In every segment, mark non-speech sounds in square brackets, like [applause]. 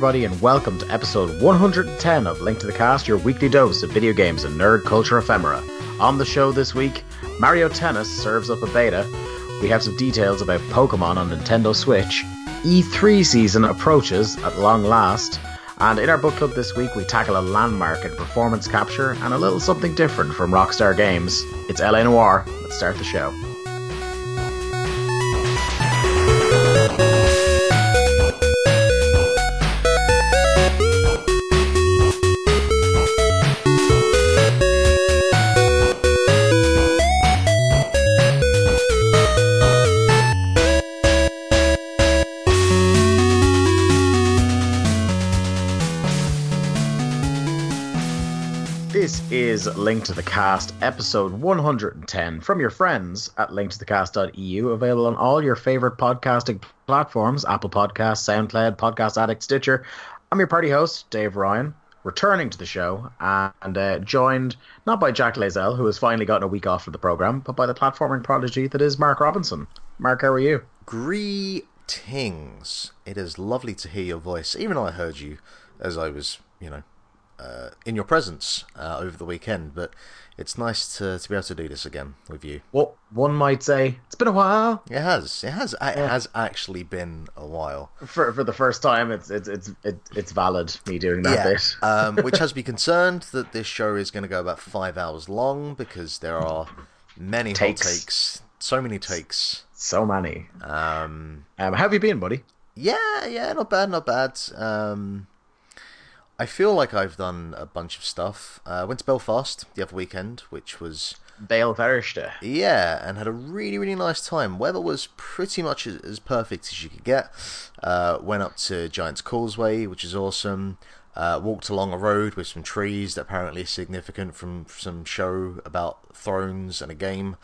Everybody, and welcome to episode 110 of Link to the Cast, your weekly dose of video games and nerd culture ephemera. On the show this week, Mario Tennis serves up a beta. We have some details about Pokemon on Nintendo Switch. E3 season approaches at long last. And in our book club this week, we tackle a landmark in performance capture and a little something different from Rockstar Games. It's LA Noire. Let's start the show. Link to the Cast, episode 110 from your friends at linktothecast.eu, available on all your favorite podcasting platforms Apple Podcasts, SoundCloud, Podcast Addict, Stitcher. I'm your party host, Dave Ryan, returning to the show and uh, joined not by Jack Layzell, who has finally gotten a week off of the program, but by the platforming prodigy that is Mark Robinson. Mark, how are you? Greetings. It is lovely to hear your voice, even though I heard you as I was, you know, uh, in your presence uh, over the weekend. But it's nice to, to be able to do this again with you. What one might say, it's been a while. It has. It has. It has actually been a while. For for the first time, it's it's it's it's valid me doing that bit. [laughs] um, which has me [laughs] concerned that this show is going to go about five hours long because there are many Takes. takes, so many takes. So many. Um, Um, how have you been, buddy? Yeah, yeah, not bad, not bad. Um, I feel like I've done a bunch of stuff. Uh, I went to Belfast the other weekend, which was Bale Verste. yeah, and had a really really nice time. Weather was pretty much as, as perfect as you could get. Uh, went up to Giant's Causeway, which is awesome. Uh, walked along a road with some trees that apparently is significant from some show about thrones and a game.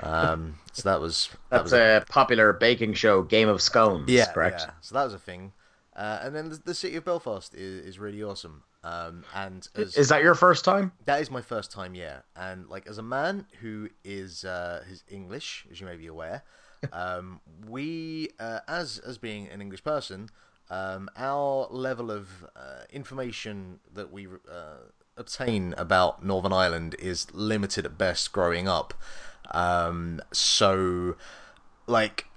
Um, so that was that That's was a popular baking show, Game of Scones. yeah, correct. yeah. So that was a thing. Uh, and then the, the city of Belfast is, is really awesome. Um, and as, Is that your first time? that is my first time, yeah. And like as a man who is uh, who's English, as you may be aware, [laughs] um, we uh, as as being an English person, um, our level of uh, information that we uh, obtain about Northern Ireland is limited at best. Growing up, um, so like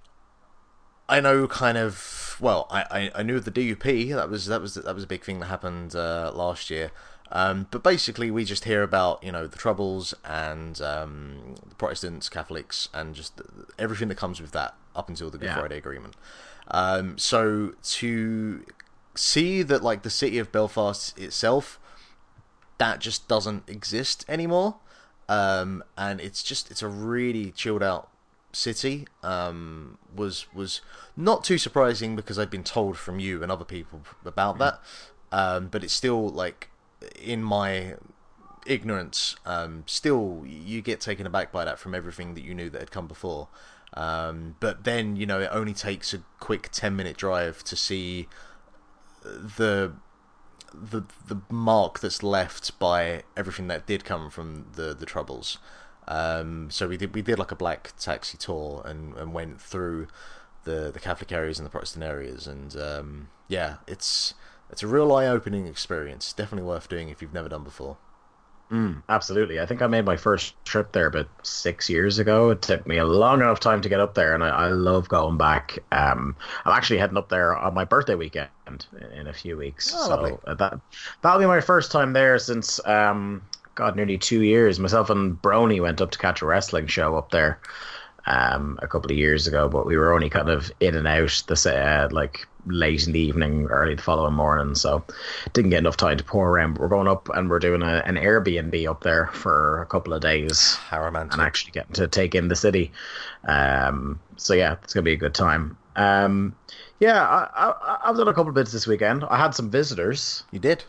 I know kind of well. I, I, I knew of the DUP. That was that was that was a big thing that happened uh, last year. Um, but basically, we just hear about you know the troubles and um, the Protestants, Catholics, and just everything that comes with that up until the Good Yeah. Friday Agreement. Um, so to see that like the city of Belfast itself, that just doesn't exist anymore. Um, and it's just it's a really chilled out city. Um, was was not too surprising because I'd been told from you and other people about that. Um, but it's still like in my ignorance, um, still you get taken aback by that from everything that you knew that had come before. Um, but then you know it only takes a quick ten minute drive to see the the the mark that's left by everything that did come from the the troubles. Um, so we did we did like a black taxi tour and, and went through the the Catholic areas and the Protestant areas, and um, yeah, it's it's a real eye opening experience. Definitely worth doing if you've never done before. Mm, absolutely. I think I made my first trip there about six years ago. It took me a long enough time to get up there, and I, I love going back. Um, I'm actually heading up there on my birthday weekend in, in a few weeks. Oh, so lovely. uh, that that'll be my first time there since um, God, nearly two years. Myself and Brony went up to catch a wrestling show up there um, a couple of years ago, but we were only kind of in and out the uh, like late in the evening, early the following morning, so didn't get enough time to pour around. But we're going up and we're doing a, an Airbnb up there for a couple of days How romantic! and actually getting to take in the city. Um, so yeah, it's gonna be a good time. Um, yeah, I, I, I've done a couple of bits this weekend. I had some visitors. You did.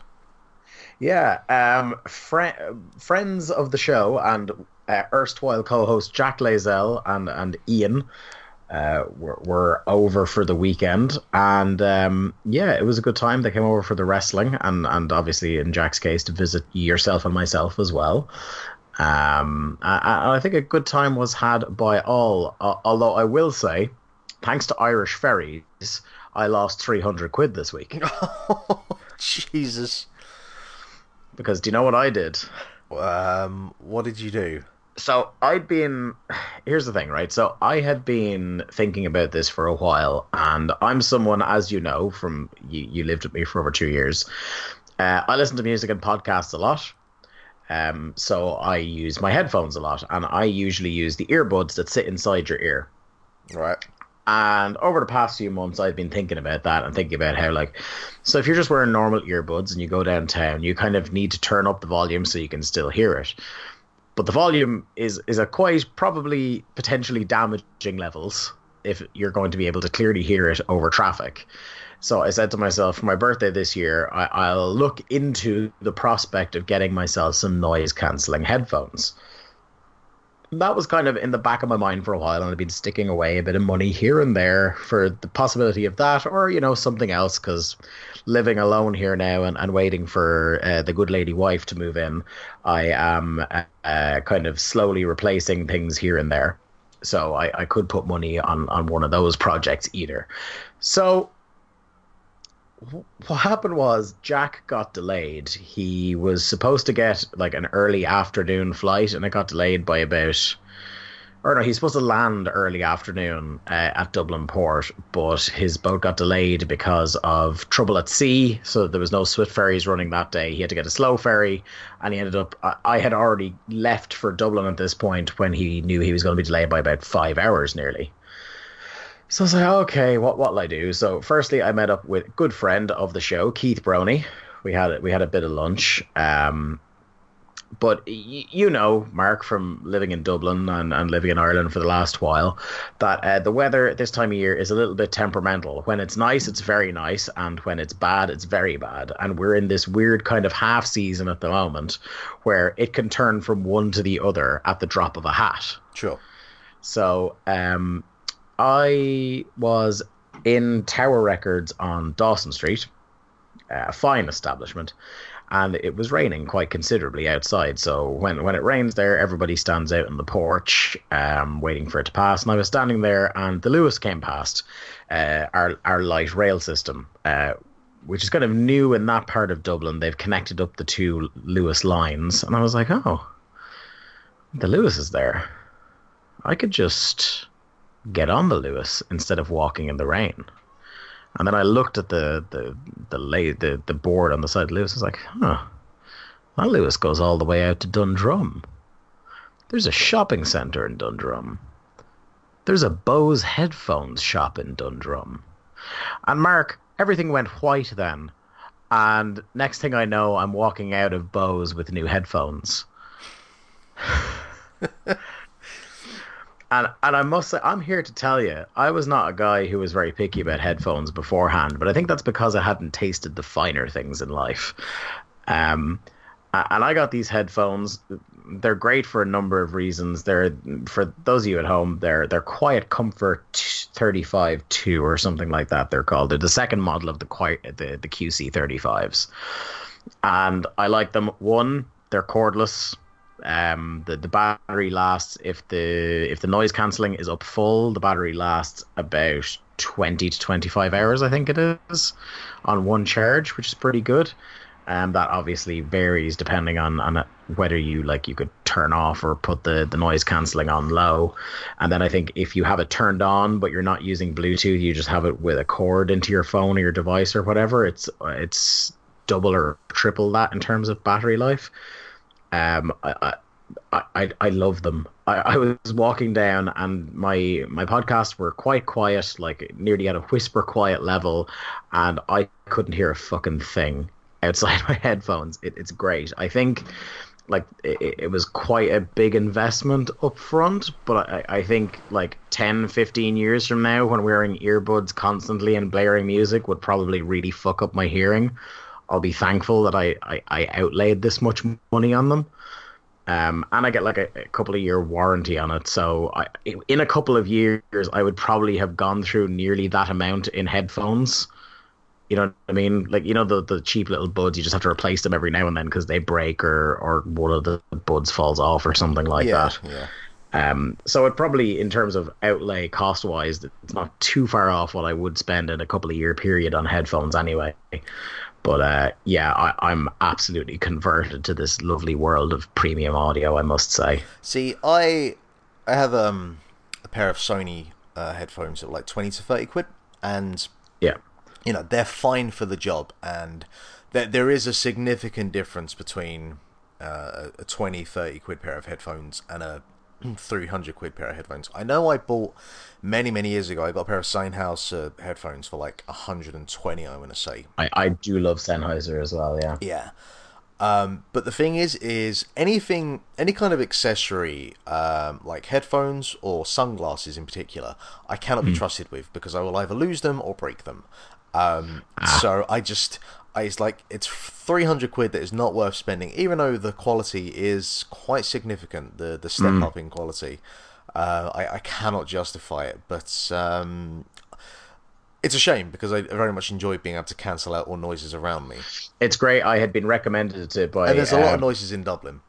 Yeah, um, fri- friends of the show and uh, erstwhile co-host Jack Layzell and and Ian uh, were, were over for the weekend, and um, yeah, it was a good time. They came over for the wrestling, and and obviously in Jack's case to visit yourself and myself as well. Um, I, I think a good time was had by all. Uh, although I will say, thanks to Irish ferries, I lost 300 quid this week. [laughs] Jesus. Because do you know what I did? Um, what did you do? So I'd been. [sighs] Here's the thing, right? So I had been thinking about this for a while, and I'm someone, as you know, from you, you lived with me for over two years. Uh, I listen to music and podcasts a lot. Um, so I use my headphones a lot, and I usually use the earbuds that sit inside your ear. Right. And over the past few months, I've been thinking about that and thinking about how, like, so if you're just wearing normal earbuds and you go downtown, you kind of need to turn up the volume so you can still hear it. But the volume is is at quite probably potentially damaging levels if you're going to be able to clearly hear it over traffic. So I said to myself, for my birthday this year, I, will look into the prospect of getting myself some noise cancelling headphones. That was kind of in the back of my mind for a while, and I've been sticking away a bit of money here and there for the possibility of that, or you know something else. Because living alone here now and, and waiting for uh, the good lady wife to move in, I am uh, uh, kind of slowly replacing things here and there. So I, I could put money on on one of those projects either. So what happened was Jack got delayed. He was supposed to get like an early afternoon flight, and it got delayed by about. Or no, he's supposed to land early afternoon uh, at Dublin Port, but his boat got delayed because of trouble at sea. So there was no swift ferries running that day. He had to get a slow ferry, and he ended up. I, I had already left for Dublin at this point when he knew he was going to be delayed by about five hours nearly. So I was like, okay, what what'll I do? So firstly, I met up with a good friend of the show, Keith Brony. We had we had a bit of lunch. Um, but y- you know, Mark, from living in Dublin and, and living in Ireland for the last while, that uh, the weather this time of year is a little bit temperamental. When it's nice, it's very nice, and when it's bad, it's very bad. And we're in this weird kind of half season at the moment where it can turn from one to the other at the drop of a hat. Sure. So, um, I was in Tower Records on Dawson Street, a fine establishment, and it was raining quite considerably outside. So when when it rains there, everybody stands out on the porch, um, waiting for it to pass. And I was standing there, and the Luas came past, uh, our our light rail system. Uh, which is kind of new in that part of Dublin. They've connected up the two Luas lines, and I was like, "Oh, the Luas is there. I could just get on the Luas instead of walking in the rain. And then I looked at the the the lay, the, the board on the side of Luas. I was like, huh, that Luas goes all the way out to Dundrum. There's a shopping centre in Dundrum. There's a Bose headphones shop in Dundrum. And Mark, everything went white then. And next thing I know, I'm walking out of Bose with new headphones. [laughs] And and I must say, I'm here to tell you, I was not a guy who was very picky about headphones beforehand, but I think that's because I hadn't tasted the finer things in life. Um, and I got these headphones. They're great for a number of reasons. They're for those of you at home. They're they're Quiet Comfort 35 two or something like that. They're called. They're the second model of the quiet the the QC 35s, and I like them. One, they're cordless um, the the battery lasts if the if the noise cancelling is up full, the battery lasts about twenty to twenty five hours, I think it is, on one charge, which is pretty good. Um, that obviously varies depending on, on whether you like you could turn off or put the, the noise cancelling on low. And then I think if you have it turned on but you're not using Bluetooth, you just have it with a cord into your phone or your device or whatever. It's it's double or triple that in terms of battery life. Um, I, I, I, I love them. I, I was walking down and my my podcasts were quite quiet, like nearly at a whisper quiet level, and I couldn't hear a fucking thing outside [laughs] my headphones. It, it's great. I think like it, it, was quite a big investment up front but I, I think like 10 15 years from now when wearing earbuds constantly and blaring music would probably really fuck up my hearing i'll be thankful that i, I, I outlaid this much money on them um, and I get like a, a, couple of year warranty on it. So I, in a couple of years, I would probably have gone through nearly that amount in headphones. You know what I mean? Like you know the the cheap little buds, you just have to replace them every now and then because they break or or one of the buds falls off or something like yeah, that. Yeah. Um, so it probably, in terms of outlay cost wise, it's not too far off what I would spend in a couple of year period on headphones anyway. But uh, yeah, I, am absolutely converted to this lovely world of premium audio. I must say. See, I I have um, a pair of Sony uh, headphones at like twenty to thirty quid, and yeah, you know they're fine for the job, and there there is a significant difference between uh, a 20, 30 quid pair of headphones and a [clears throat] 300 quid pair of headphones. I know I bought many, many years ago, I got a pair of Sennheiser uh, headphones for like 120, I want to say. I, I do love Sennheiser as well, yeah. Yeah. Um, but the thing is, is anything, any kind of accessory, um, like headphones or sunglasses in particular, I cannot mm. be hmm. trusted with because I will either lose them or break them. Um, ah. So I just, it's like it's 300 quid that is not worth spending even though the quality is quite significant the the step mm. up in quality uh, I, I cannot justify it but um, it's a shame because I very much enjoy being able to cancel out all noises around me it's great I had been recommended it by and there's a lot of um, noises in Dublin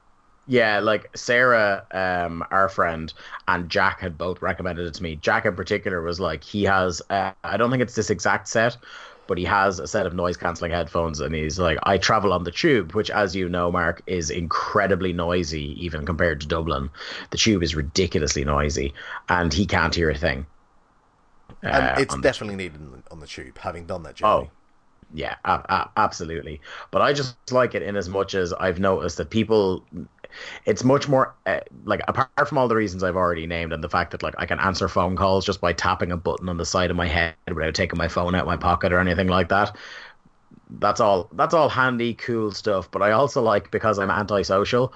yeah, like Sarah, um, our friend, and Jack had both recommended it to me. Jack in particular was like, he has, uh, I don't think it's this exact set, but he has a set of noise cancelling headphones and he's like I travel on the tube which as you know Mark is incredibly noisy even compared to Dublin. The tube is ridiculously noisy and he can't hear a thing and uh, it's definitely needed on the tube having done that journey. Oh yeah a- a- absolutely. But I just like it in as much as I've noticed that people it's much more uh, like apart from all the reasons I've already named and the fact that like I can answer phone calls just by tapping a button on the side of my head without taking my phone out of my pocket or anything like that. That's all. That's all handy, cool stuff. But I also like because I'm antisocial.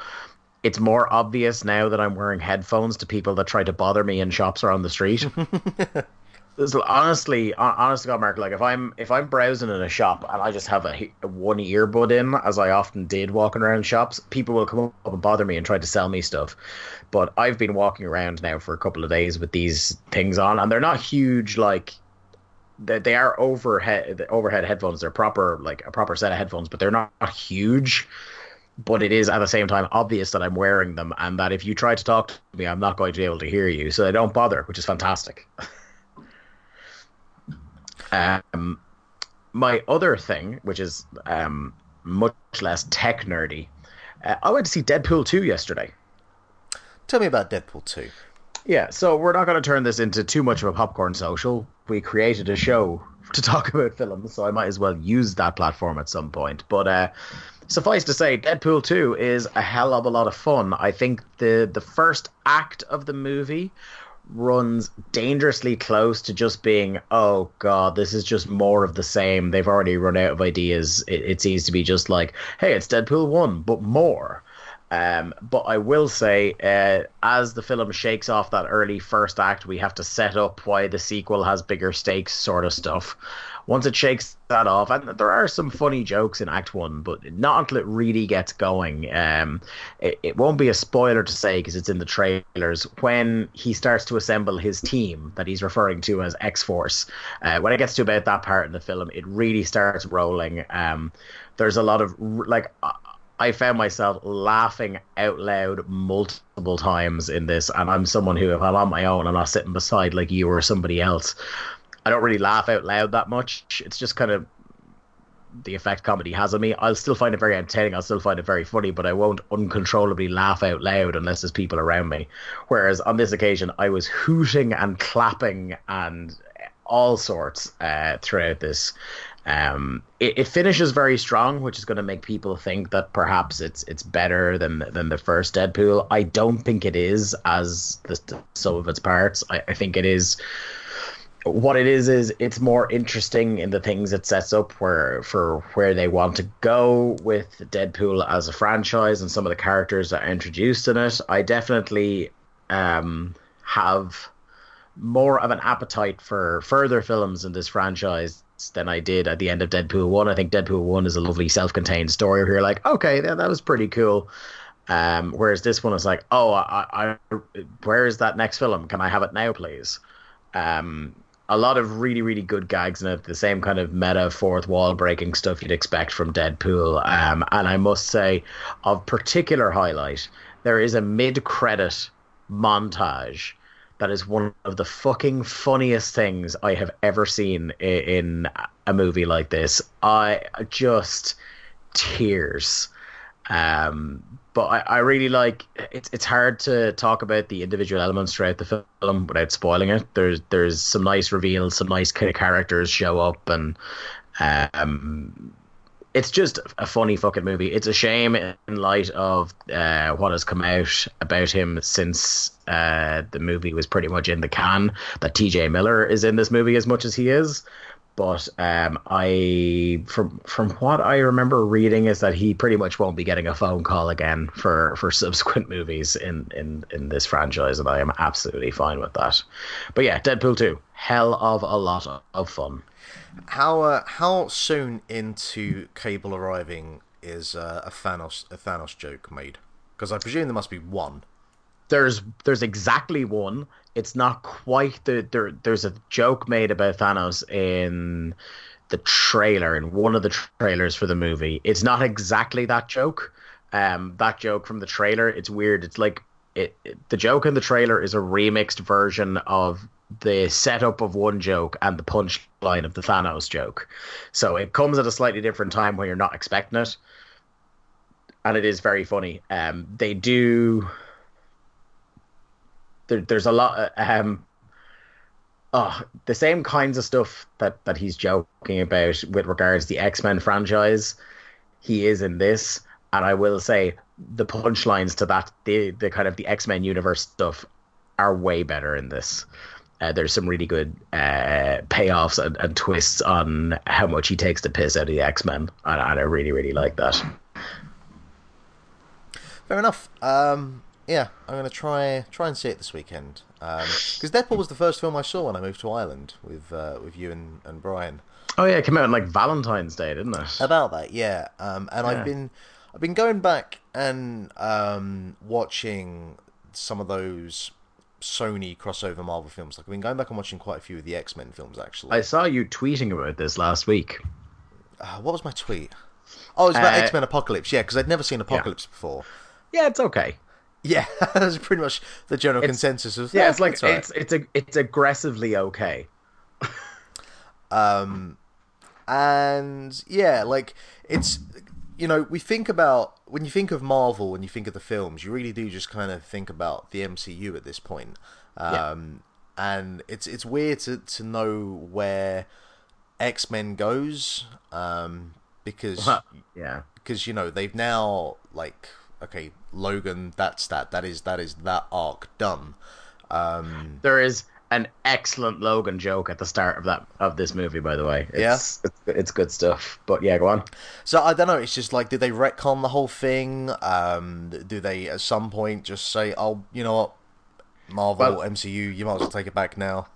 It's more obvious now that I'm wearing headphones to people that try to bother me in shops or on the street. [laughs] honestly, honest to God, Mark, like if I'm if I'm browsing in a shop and I just have a, a, one earbud in, as I often did walking around shops, people will come up and bother me and try to sell me stuff. But I've been walking around now for a couple of days with these things on, and they're not huge, like they, they are overhead overhead headphones. They're proper like a proper set of headphones, but they're not huge. But it is at the same time obvious that I'm wearing them, and that if you try to talk to me, I'm not going to be able to hear you. So they don't bother, which is fantastic. [laughs] Um, my other thing, which is um, much less tech nerdy, uh, I went to see Deadpool 2 yesterday. Tell me about Deadpool 2. Yeah, so we're not going to turn this into too much of a popcorn social. We created a show to [laughs] talk about films, so I might as well use that platform at some point. But uh, suffice to say, Deadpool 2 is a hell of a lot of fun. I think the the first act of the movie runs dangerously close to just being, oh god, this is just more of the same. They've already run out of ideas. It, it seems to be just like, hey, it's Deadpool one, but more. Um, but I will say, uh, as the film shakes off that early first act, we have to set up why the sequel has bigger stakes, sort of stuff once it shakes that off, and there are some funny jokes in Act One, but not until it really gets going. Um, it, it won't be a spoiler to say because it's in the trailers when he starts to assemble his team that he's referring to as X Force. Uh, when it gets to about that part in the film, it really starts rolling. Um, there's a lot of like. I found myself laughing out loud multiple times in this, and I'm someone who, if I'm on my own, I'm not sitting beside like you or somebody else. I don't really laugh out loud that much. It's just kind of the effect comedy has on me. I'll still find it very entertaining. I'll still find it very funny, but I won't uncontrollably laugh out loud unless there's people around me. Whereas on this occasion, I was hooting and clapping and all sorts uh, throughout this. Um, it, it, finishes very strong, which is going to make people think that perhaps it's it's better than than the first Deadpool. I don't think it is as the, the of its parts. I, I think it is what it is is it's more interesting in the things it sets up where for where they want to go with Deadpool as a franchise and some of the characters that are introduced in it. I definitely um, have more of an appetite for further films in this franchise than I did at the end of Deadpool one. I think Deadpool one is a lovely self-contained story where you're like, okay, yeah, that was pretty cool. Um, whereas this one is like, oh, I, I, where is that next film? Can I have it now, please? Um, a lot of really really good gags in it the same kind of meta fourth wall breaking stuff you'd expect from deadpool um, and i must say of particular highlight there is a mid credit montage that is one of the fucking funniest things I have ever seen in, a movie like this. I just tears. Um, but I, I really like it's it's hard to talk about the individual elements throughout the film without spoiling it. There's there's some nice reveals, some nice kind of characters show up, and um, it's just a funny fucking movie. It's a shame in light of uh, what has come out about him since uh, the movie was pretty much in the can that T.J. Miller is in this movie as much as he is. But um, I, from from what I remember reading, is that he pretty much won't be getting a phone call again for, for [laughs] subsequent movies in, in, in this franchise, and I am absolutely fine with that. But yeah, Deadpool two, hell of a lot of fun. How uh, how soon into Cable arriving is uh, a Thanos a Thanos joke made? Because I presume there must be one. There's there's exactly one it's not quite the there. There's a joke made about Thanos in the trailer in one of the trailers for the movie. It's not exactly that joke. Um, that joke from the trailer. It's weird. It's like it, it, the joke in the trailer is a remixed version of the setup of one joke and the punchline of the Thanos joke. So it comes at a slightly different time when you're not expecting it, and it is very funny. Um, they do there, there's a lot. Um, oh, the same kinds of stuff that that he's joking about with regards to the X Men franchise. He is in this, and I will say the punchlines to that, the the kind of the X Men universe stuff, are way better in this. Uh, there's some really good uh, payoffs and, and, twists on how much he takes the piss out of the X Men, and, and, I really, really like that. Fair enough. Um, yeah, I'm gonna try try and see it this weekend because um, Deadpool was the first film I saw when I moved to Ireland with uh, with you and, and Brian. Oh yeah, it came out on like Valentine's Day, didn't it? About that, yeah. Um, and yeah. I've been I've been going back and um, watching some of those Sony crossover Marvel films. Like I've been going back and watching quite a few of the X Men films actually. I saw you tweeting about this last week. Uh, what was my tweet? Oh, it was about uh, X Men Apocalypse. Yeah, because I'd never seen Apocalypse yeah. before. Yeah, it's okay. Yeah, [laughs] that's pretty much the general it's, consensus. Of, yeah, oh, it's like right. it's it's a, it's aggressively okay. um, and yeah, like it's you know we think about when you think of Marvel when you think of the films, you really do just kind of think about the MCU at this point. Um, yeah. and it's it's weird to to know where X Men goes, um, because [laughs] yeah, because you know they've now like okay, Logan, that's that. That is that is that arc done. Um, there is an excellent Logan joke at the start of that of this movie, by the way. It's, yeah, it's, it's good stuff. But yeah, go on. So I don't know. It's just like, did they retcon the whole thing? Um, do they at some point just say, "Oh, you know what, Marvel well, MCU, you might as well take it back now"?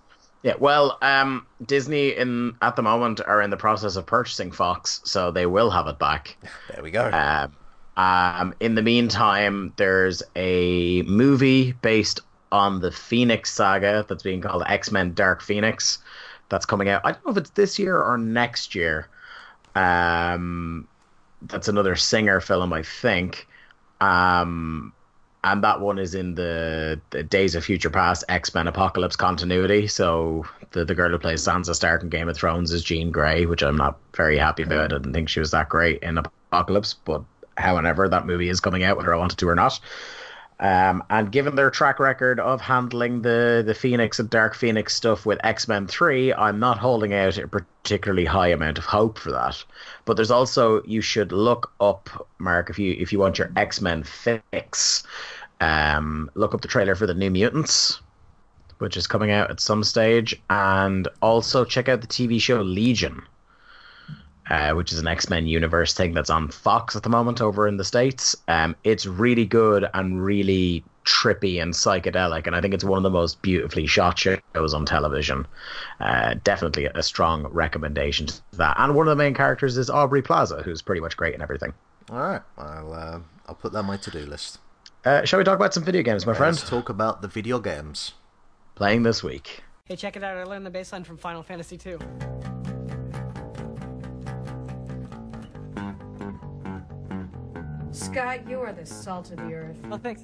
Yeah, well, um, Disney in at the moment are in the process of purchasing Fox, so they will have it back. [laughs] There we go. Uh, um, in the meantime, there's a movie based on the Phoenix saga that's being called X Men Dark Phoenix that's coming out. I don't know if it's this year or next year. Um, that's another Singer film, I think. Um, and that one is in the, the Days of Future Past X Men Apocalypse continuity. So the the girl who plays Sansa Stark in Game of Thrones is Jean Grey, which I'm not very happy about. I didn't think she was that great in Apocalypse, but however that movie is coming out, whether I wanted to or not. Um, and given their track record of handling the the Phoenix and Dark Phoenix stuff with X Men Three, I'm not holding out a particularly high amount of hope for that. But there's also you should look up, Mark, if you if you want your X Men fix, um, look up the trailer for the New Mutants, which is coming out at some stage, and also check out the TV show Legion uh, which is an X Men universe thing that's on Fox at the moment over in the States. Um, it's really good and really trippy and psychedelic, and I think it's one of the most beautifully shot shows on television. Uh, definitely a strong recommendation to that. And one of the main characters is Aubrey Plaza, who's pretty much great in everything. All right, I'll uh, I'll put that on my to do list. Uh, shall we talk about some video games, my friend? Let's talk about the video games playing this week. Hey, check it out! I learned the baseline from Final Fantasy II. Scott, you are the salt of the earth. Oh, thanks.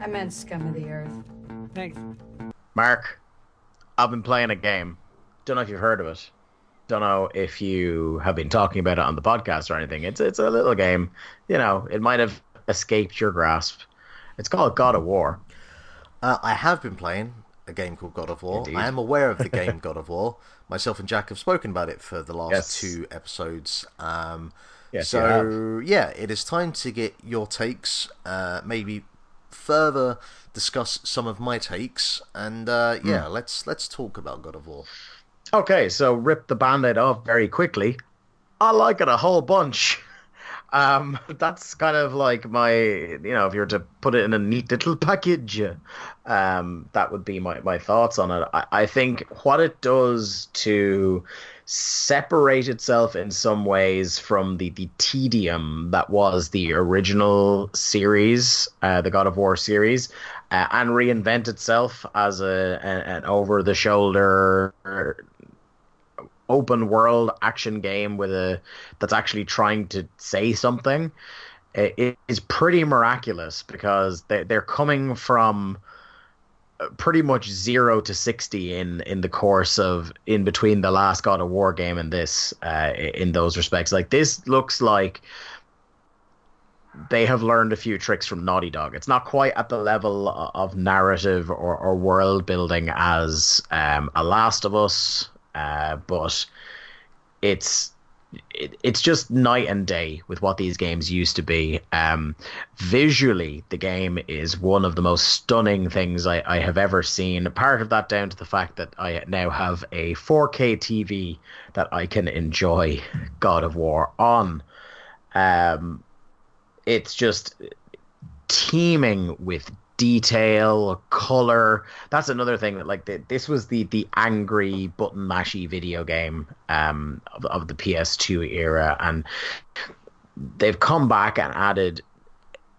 I meant scum of the earth. Thanks. Mark, I've been playing a game. Don't know if you've heard of it. Don't know if you have been talking about it on the podcast or anything. It's it's a little game. You know, it might have escaped your grasp. It's called God of War. Uh, I have been playing a game called God of War. Indeed. I am aware of the [laughs] game God of War. Myself and Jack have spoken about it for the last Yes. two episodes. Um, Yes, so yeah, it is time to get your takes. Uh, maybe further discuss some of my takes, and uh, Hmm. yeah, let's let's talk about God of War. Okay, so rip the band-aid off very quickly. I like it a whole bunch. [laughs] Um, that's kind of like my, you know, if you were to put it in a neat little package, um, that would be my, my thoughts on it. I, I think what it does to separate itself in some ways from the, the tedium that was the original series, uh, the God of War series, uh, and reinvent itself as a, an, an over-the-shoulder open world action game with a that's actually trying to say something. It, is pretty miraculous because they, they're coming from pretty much zero to 60 in in the course of in between the last god of war game and this uh, in those respects like this looks like they have learned a few tricks from Naughty Dog. It's not quite at the level of narrative or, or world building as um, A Last of Us, uh, but it's it, it's just night and day with what these games used to be. Um, visually, the game is one of the most stunning things I, I have ever seen. Part of that down to the fact that I now have a 4K TV that I can enjoy God of War on. Um, it's just teeming with detail, color. That's another thing that like the, this was the the angry button mashy video game um of, of the PS2 era and they've come back and added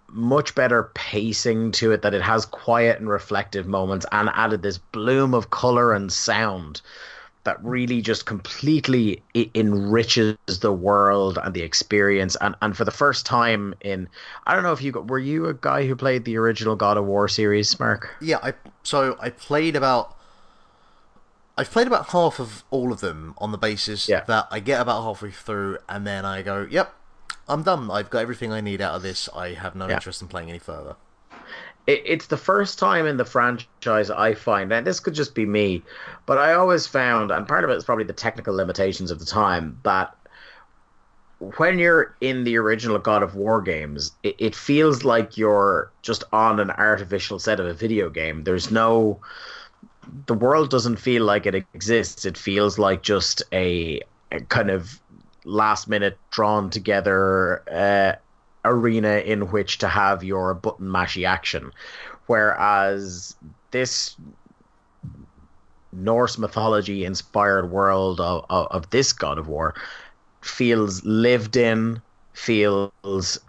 much better pacing to it that it has quiet and reflective moments and added this bloom of color and sound that really just completely enriches the world and the experience and and for the first time in I don't know if you got, were you a guy who played the original God of War series Mark Yeah, I so I played about I've played about half of all of them on the basis Yeah. that I get about halfway through and then I go, "Yep, I'm done. I've got everything I need out of this. I have no Yeah. interest in playing any further." It, it's the first time in the franchise I find, and this could just be me, but I always found, and part of it is probably the technical limitations of the time, that when you're in the original God of War games, it, it feels like you're just on an artificial set of a video game. There's no. The world doesn't feel like it exists. It feels like just a, a kind of last minute drawn together uh, arena in which to have your button mashy action. Whereas this Norse mythology inspired world of, of, of this God of War feels lived in, feels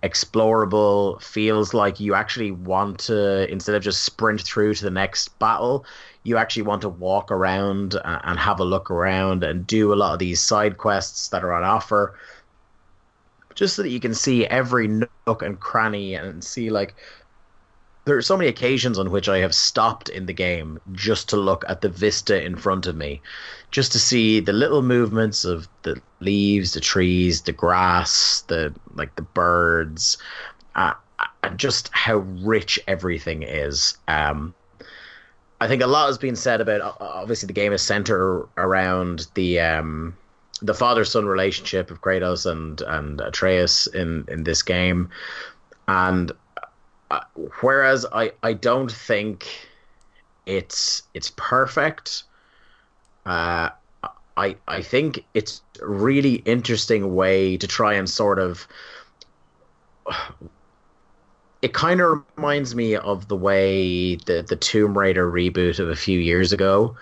explorable, feels like you actually want to, instead of just sprint through to the next battle, you actually want to walk around and, and have a look around and do a lot of these side quests that are on offer just so that you can see every nook and cranny and see like there are so many occasions on which I have stopped in the game just to look at the vista in front of me, just to see the little movements of the leaves, the trees, the grass, the like the birds, uh, and just how rich everything is. Um, I think a lot has been said about. Obviously, the game is centered around the um, the father son relationship of Kratos and and Atreus in in this game, and uh, whereas I I don't think it's it's perfect. Uh, I I think it's a really interesting way to try and sort of. It kind of reminds me of the way the the Tomb Raider reboot of a few years ago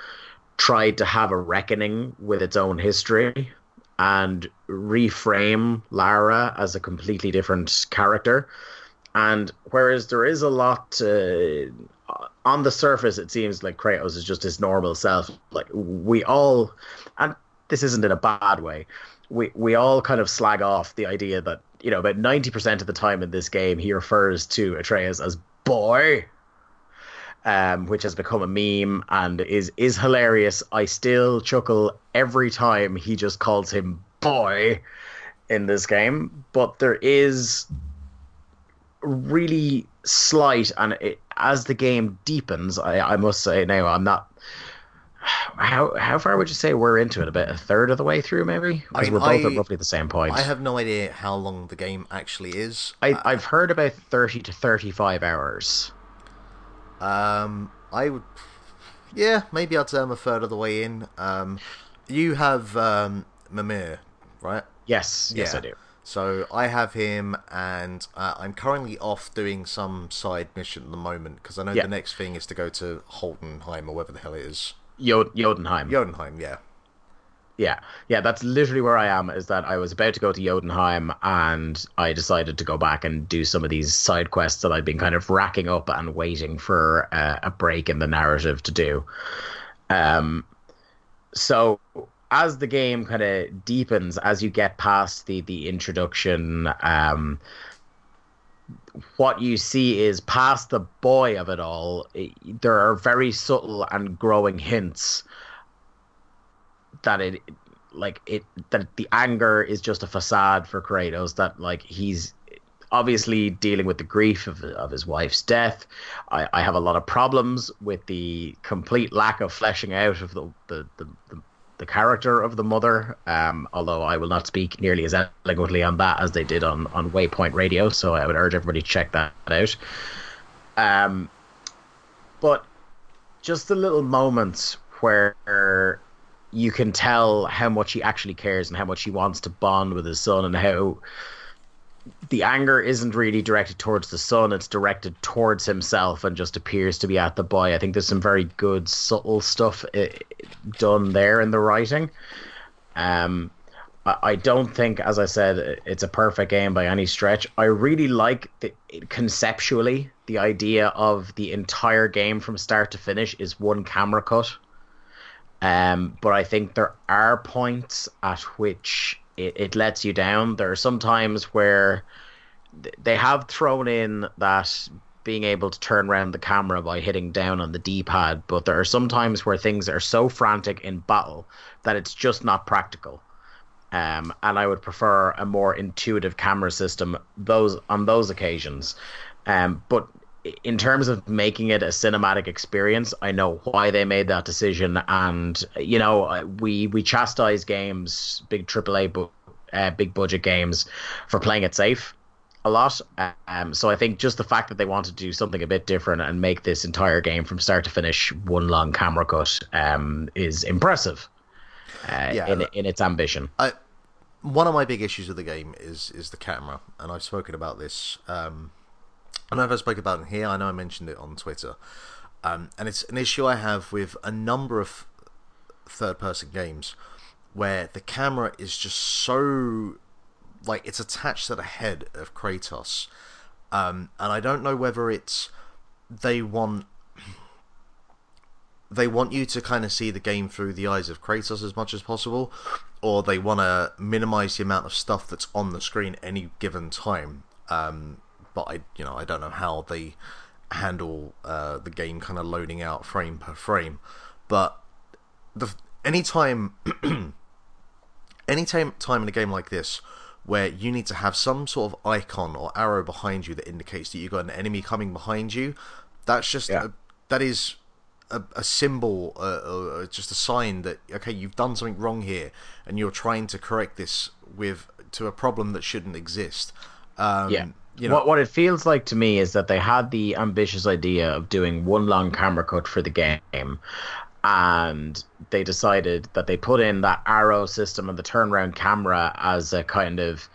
tried to have a reckoning with its own history and reframe Lara as a completely different character. And whereas there is a lot uh, on the surface, it seems like Kratos is just his normal self. Like we all, and this isn't in a bad way. We we all kind of slag off the idea that you know about ninety percent of the time in this game he refers to Atreus as boy, um, which has become a meme and is is hilarious. I still chuckle every time he just calls him boy in this game, but there is really slight and it, as the game deepens, I, I must say now I'm not. How how far would you say we're into it? About a third of the way through, maybe. I Because mean, we're both I- at roughly the same point. I have no idea how long the game actually is. I, I've heard about thirty to thirty-five hours. Um, I would, yeah, maybe I'd say I'm a third of the way in. Um, you have um, Mimir, right? Yes, yes, Yeah. I do. So I have him, and uh, I'm currently off doing some side mission at the moment because I know Yeah. the next thing is to go to Holdenheim or whatever the hell it is. Jod- Jodenheim. Jotunheim, yeah. Yeah, yeah, that's literally where I am. Is that I was about to go to Jotunheim, and I decided to go back and do some of these side quests that I'd been kind of racking up and waiting for uh, a break in the narrative to do. Um, so as the game kind of deepens, as you get past the the introduction, um, what you see is past the boy of it all. there are very subtle and growing hints that it like it that the anger is just a facade for Kratos that like he's obviously dealing with the grief of, of his wife's death. I, I have a lot of problems with the complete lack of fleshing out of the the, the, the, the character of the mother um, although I will not speak nearly as eloquently on that as they did on, on Waypoint Radio so I would urge everybody to check that out. Um, but just the little moments where you can tell how much he actually cares and how much he wants to bond with his son and how the anger isn't really directed towards the son it's directed towards himself and just appears to be at the boy i think there's some very good subtle stuff uh, done there in the writing um I don't think, as I said, it's a perfect game by any stretch. I really like the conceptually the idea of the entire game from start to finish is one camera cut. Um, but I think there are points at which it, it lets you down. There are some times where th- they have thrown in that being able to turn around the camera by hitting down on the D-pad, but there are some times where things are so frantic in battle that it's just not practical. Um, and I would prefer a more intuitive camera system those on those occasions. Um, but in terms of making it a cinematic experience, I know why they made that decision, and you know we we chastise games, big AAA, bu- uh, big budget games, for playing it safe a lot. Um, so I think just the fact that they wanted to do something a bit different and make this entire game from start to finish one long camera cut um, is impressive. Uh, Yeah. in in its ambition. I one of my big issues with the game is is the camera, and I've spoken about this. Um, I know if I spoke about it here. I know I mentioned it on Twitter, um, and it's an issue I have with a number of third-person games where the camera is just so like it's attached to the head of Kratos, um, and I don't know whether it's they want they want you to kind of see the game through the eyes of Kratos as much as possible, or they want to minimize the amount of stuff that's on the screen any given time. Um, but I, you know, I don't know how they handle uh, the game kind of loading out frame per frame. But the anytime, [clears throat] anytime time in a game like this where you need to have some sort of icon or arrow behind you that indicates that you've got an enemy coming behind you, that's just Yeah. a, that is a, a symbol, uh, uh, just a sign that okay, you've done something wrong here, and you're trying to correct this with to a problem that shouldn't exist. Um, Yeah. You know, what what it feels like to me is that they had the ambitious idea of doing one long camera cut for the game, and they decided that they put in that arrow system and the turnaround camera as a kind of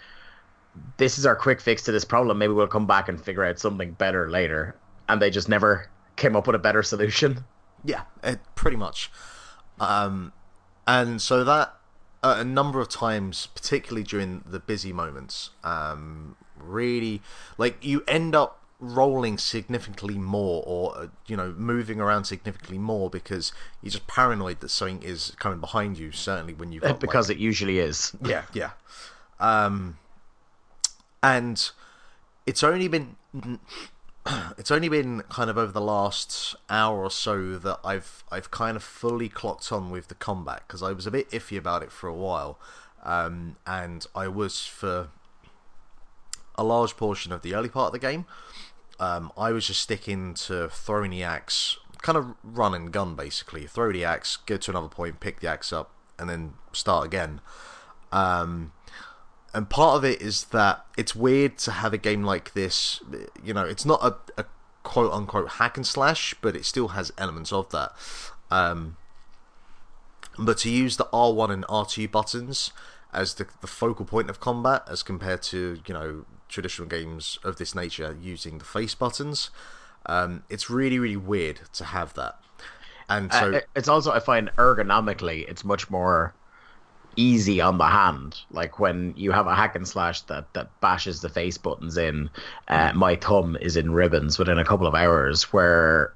this is our quick fix to this problem. Maybe we'll come back and figure out something better later. And they just never came up with a better solution. Yeah, it, pretty much. Um, and so that uh, a number of times, particularly during the busy moments, um, really like you end up rolling significantly more, or uh, you know, moving around significantly more because you're just paranoid that something is coming behind you. Certainly when you've [laughs] got, like, because it usually is. [laughs] yeah, yeah. Um, and it's only been [clears throat] it's only been kind of over the last hour or so that I've I've kind of fully clocked on with the combat because I was a bit iffy about it for a while, um, and I was for a large portion of the early part of the game. Um, I was just sticking to throwing the axe, kind of run and gun basically. Throw the axe, get to another point, pick the axe up, and then start again. Um, and part of it is that it's weird to have a game like this. You know, it's not a, a quote unquote hack and slash, but it still has elements of that. Um, but to use the R1 and R2 buttons as the, the focal point of combat, as compared to you know traditional games of this nature using the face buttons, um, it's really really weird to have that. And so uh, it's also I find ergonomically it's much more easy on the hand. Like when you have a hack and slash that that bashes the face buttons in, uh, my thumb is in ribbons within a couple of hours. Where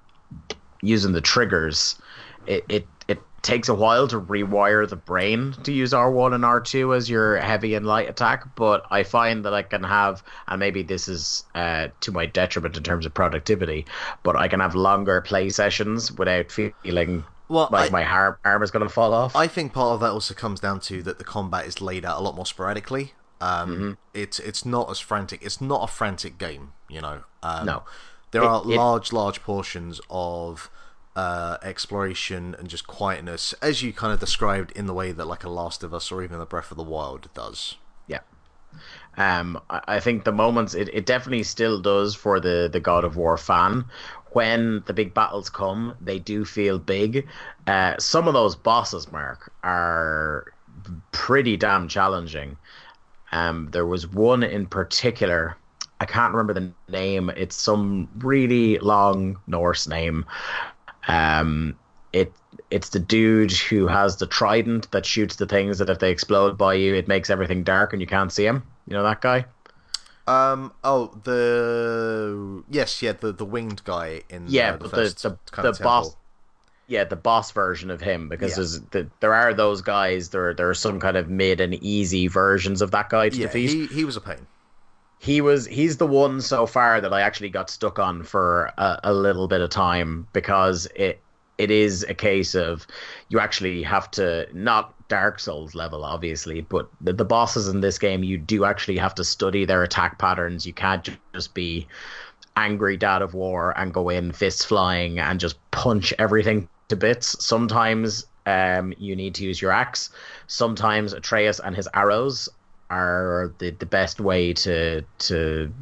using the triggers, it, it it takes a while to rewire the brain to use R1 and R2 as your heavy and light attack, but I find that I can have, and maybe this is uh, to my detriment in terms of productivity, but I can have longer play sessions without feeling well, like I, my arm, arm is going to fall off. I think part of that also comes down to that the combat is laid out a lot more sporadically. Um, mm-hmm. It's it's not as frantic. It's not a frantic game, you know. Um, no, there it, are it, large large portions of uh, exploration and just quietness, as you kind of described in the way that like a Last of Us or even the Breath of the Wild does. Yeah. Um, I think the moments it, it definitely still does for the, the God of War fan. When the big battles come, they do feel big. Uh, some of those bosses, Mark, are pretty damn challenging. Um, there was one in particular. I can't remember the name. It's some really long Norse name, um, it it's the dude who has the trident that shoots the things that if they explode by you, it makes everything dark and you can't see him. You know that guy? Um. Oh, the yes, yeah, the the winged guy in yeah, uh, the the the, the boss. Yeah, the boss version of him because yeah. there's the, there are those guys. There there are some kind of mid and easy versions of that guy to yeah, defeat. He he was a pain he was he's the one so far that I actually got stuck on for a, a, little bit of time because it it is a case of you actually have to not Dark Souls level obviously, but the, the bosses in this game you do actually have to study their attack patterns. You can't just be angry dad of war and go in fists flying and just punch everything to bits. Sometimes um, you need to use your axe. Sometimes Atreus and his arrows are the, the best way to to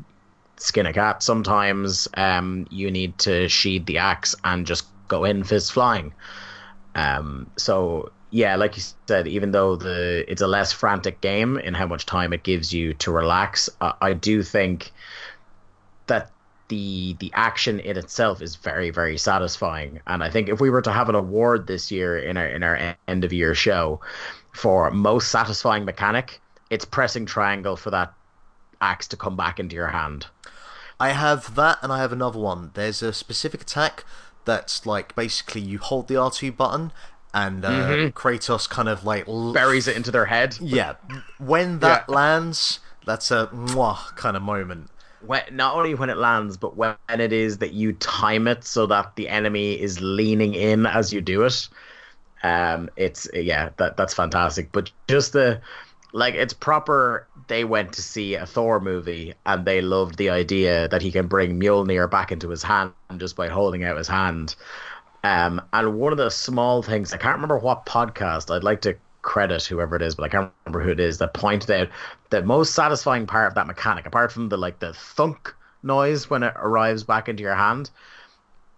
skin a cat. Sometimes um, you need to sheathe the axe and just go in fist flying. Um, so yeah, like you said, even though the it's a less frantic game in how much time it gives you to relax, uh, I do think that the the action in itself is very very satisfying. And I think if we were to have an award this year in our in our end of year show for most satisfying mechanic, it's pressing triangle for that axe to come back into your hand. I have that, and I have another one. There's a specific attack that's like basically you hold the R2 button, and uh, mm-hmm. Kratos kind of like l- buries it into their head. Yeah, when that yeah. lands, that's a mwah kind of moment. When, not only when it lands, but when it is that you time it so that the enemy is leaning in as you do it. Um, it's yeah, that that's fantastic. But just the like it's proper they went to see a Thor movie and they loved the idea that he can bring Mjolnir back into his hand just by holding out his hand. Um, and one of the small things I can't remember what podcast I'd like to credit whoever it is, but I can't remember who it is that pointed out the most satisfying part of that mechanic, apart from the like the thunk noise when it arrives back into your hand,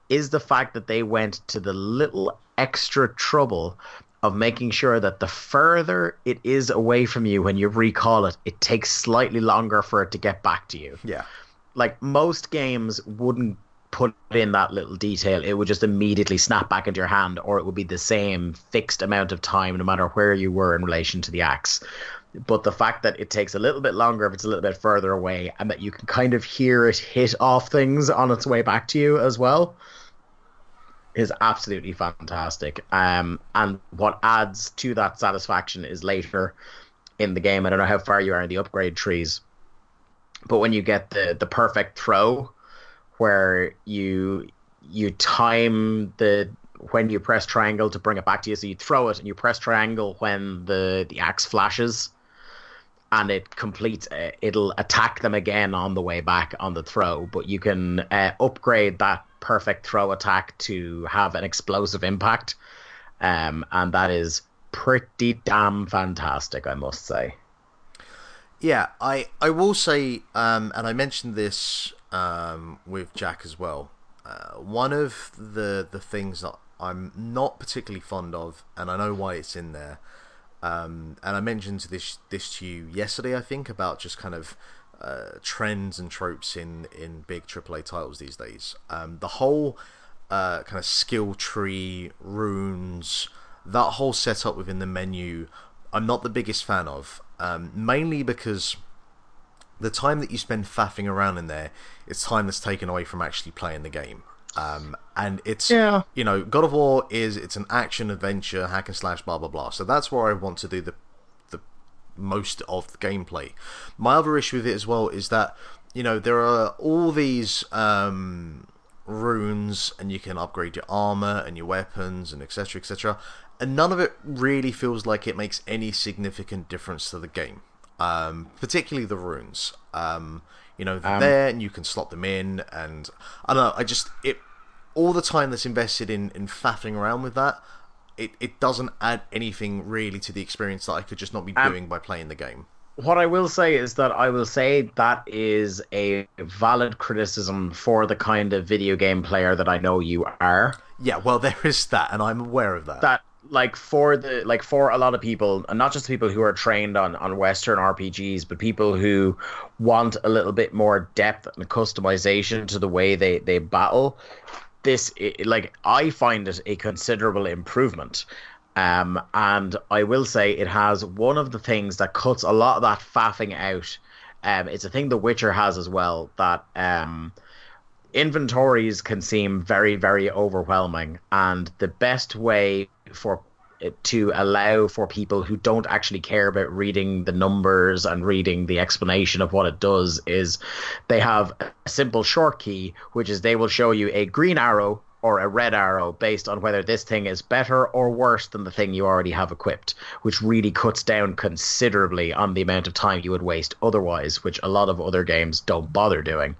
is the fact that they went to the little extra trouble of making sure that the further it is away from you when you recall it, it takes slightly longer for it to get back to you. Yeah. Like most games wouldn't put in that little detail. It would just immediately snap back into your hand, or it would be the same fixed amount of time no matter where you were in relation to the axe. But the fact that it takes a little bit longer if it's a little bit further away, and that you can kind of hear it hit off things on its way back to you as well is absolutely fantastic. Um, and what adds to that satisfaction is later in the game. I don't know how far you are in the upgrade trees, but when you get the the perfect throw, where you you time the when you press triangle to bring it back to you. So you throw it and you press triangle when the the axe flashes, and it completes. It'll attack them again on the way back on the throw. But you can uh, upgrade that perfect throw attack to have an explosive impact, um, and that is pretty damn fantastic, I must say. Yeah, I I will say, um, and I mentioned this um, with Jack as well. Uh, one of the the things that I'm not particularly fond of, and I know why it's in there. Um, and I mentioned this this to you yesterday, I think, about just kind of uh, trends and tropes in in big AAA titles these days. Um, the whole uh, kind of skill tree, runes, that whole setup within the menu, I'm not the biggest fan of. Um, mainly because the time that you spend faffing around in there, it's time that's taken away from actually playing the game. Um, and it's Yeah. you know God of War is it's an action adventure hack and slash blah blah blah. So that's where I want to do the the most of the gameplay. My other issue with it as well is that you know there are all these um, runes and you can upgrade your armor and your weapons and etc etc and none of it really feels like it makes any significant difference to the game um, particularly the runes um, you know they're there and you can slot them in and i don't know i just it all the time that's invested in in faffing around with that it, it doesn't add anything really to the experience that i could just not be um, doing by playing the game what I will say is that I will say that is a valid criticism for the kind of video game player that I know you are. yeah well there is that and i'm aware of that That like for the like for a lot of people, and not just people who are trained on on Western RPGs, but people who want a little bit more depth and customization to the way they they battle. This like I find it a considerable improvement. Um, and I will say it has one of the things that cuts a lot of that faffing out. Um, it's a thing The Witcher has as well that um, inventories can seem very, very overwhelming, and the best way for to allow for people who don't actually care about reading the numbers and reading the explanation of what it does is they have a simple short key, which is they will show you a green arrow or a red arrow based on whether this thing is better or worse than the thing you already have equipped, which really cuts down considerably on the amount of time you would waste otherwise, which a lot of other games don't bother doing.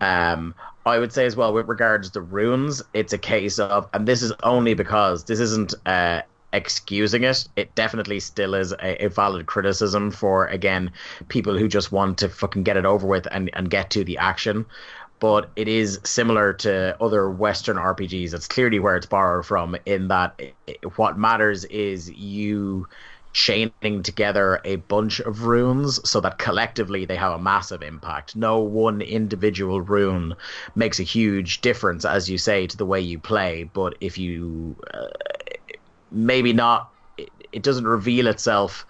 Um, I would say as well with regards to runes, it's a case of, and this is only because this isn't uh, excusing it. It definitely still is a, a valid criticism for again people who just want to fucking get it over with and and get to the action. But it is similar to other Western RPGs. It's clearly where it's borrowed from. In that, it, what matters is you chaining together a bunch of runes so that collectively they have a massive impact. No one individual rune makes a huge difference, as you say, to the way you play. But if you uh, maybe not, it, it doesn't reveal itself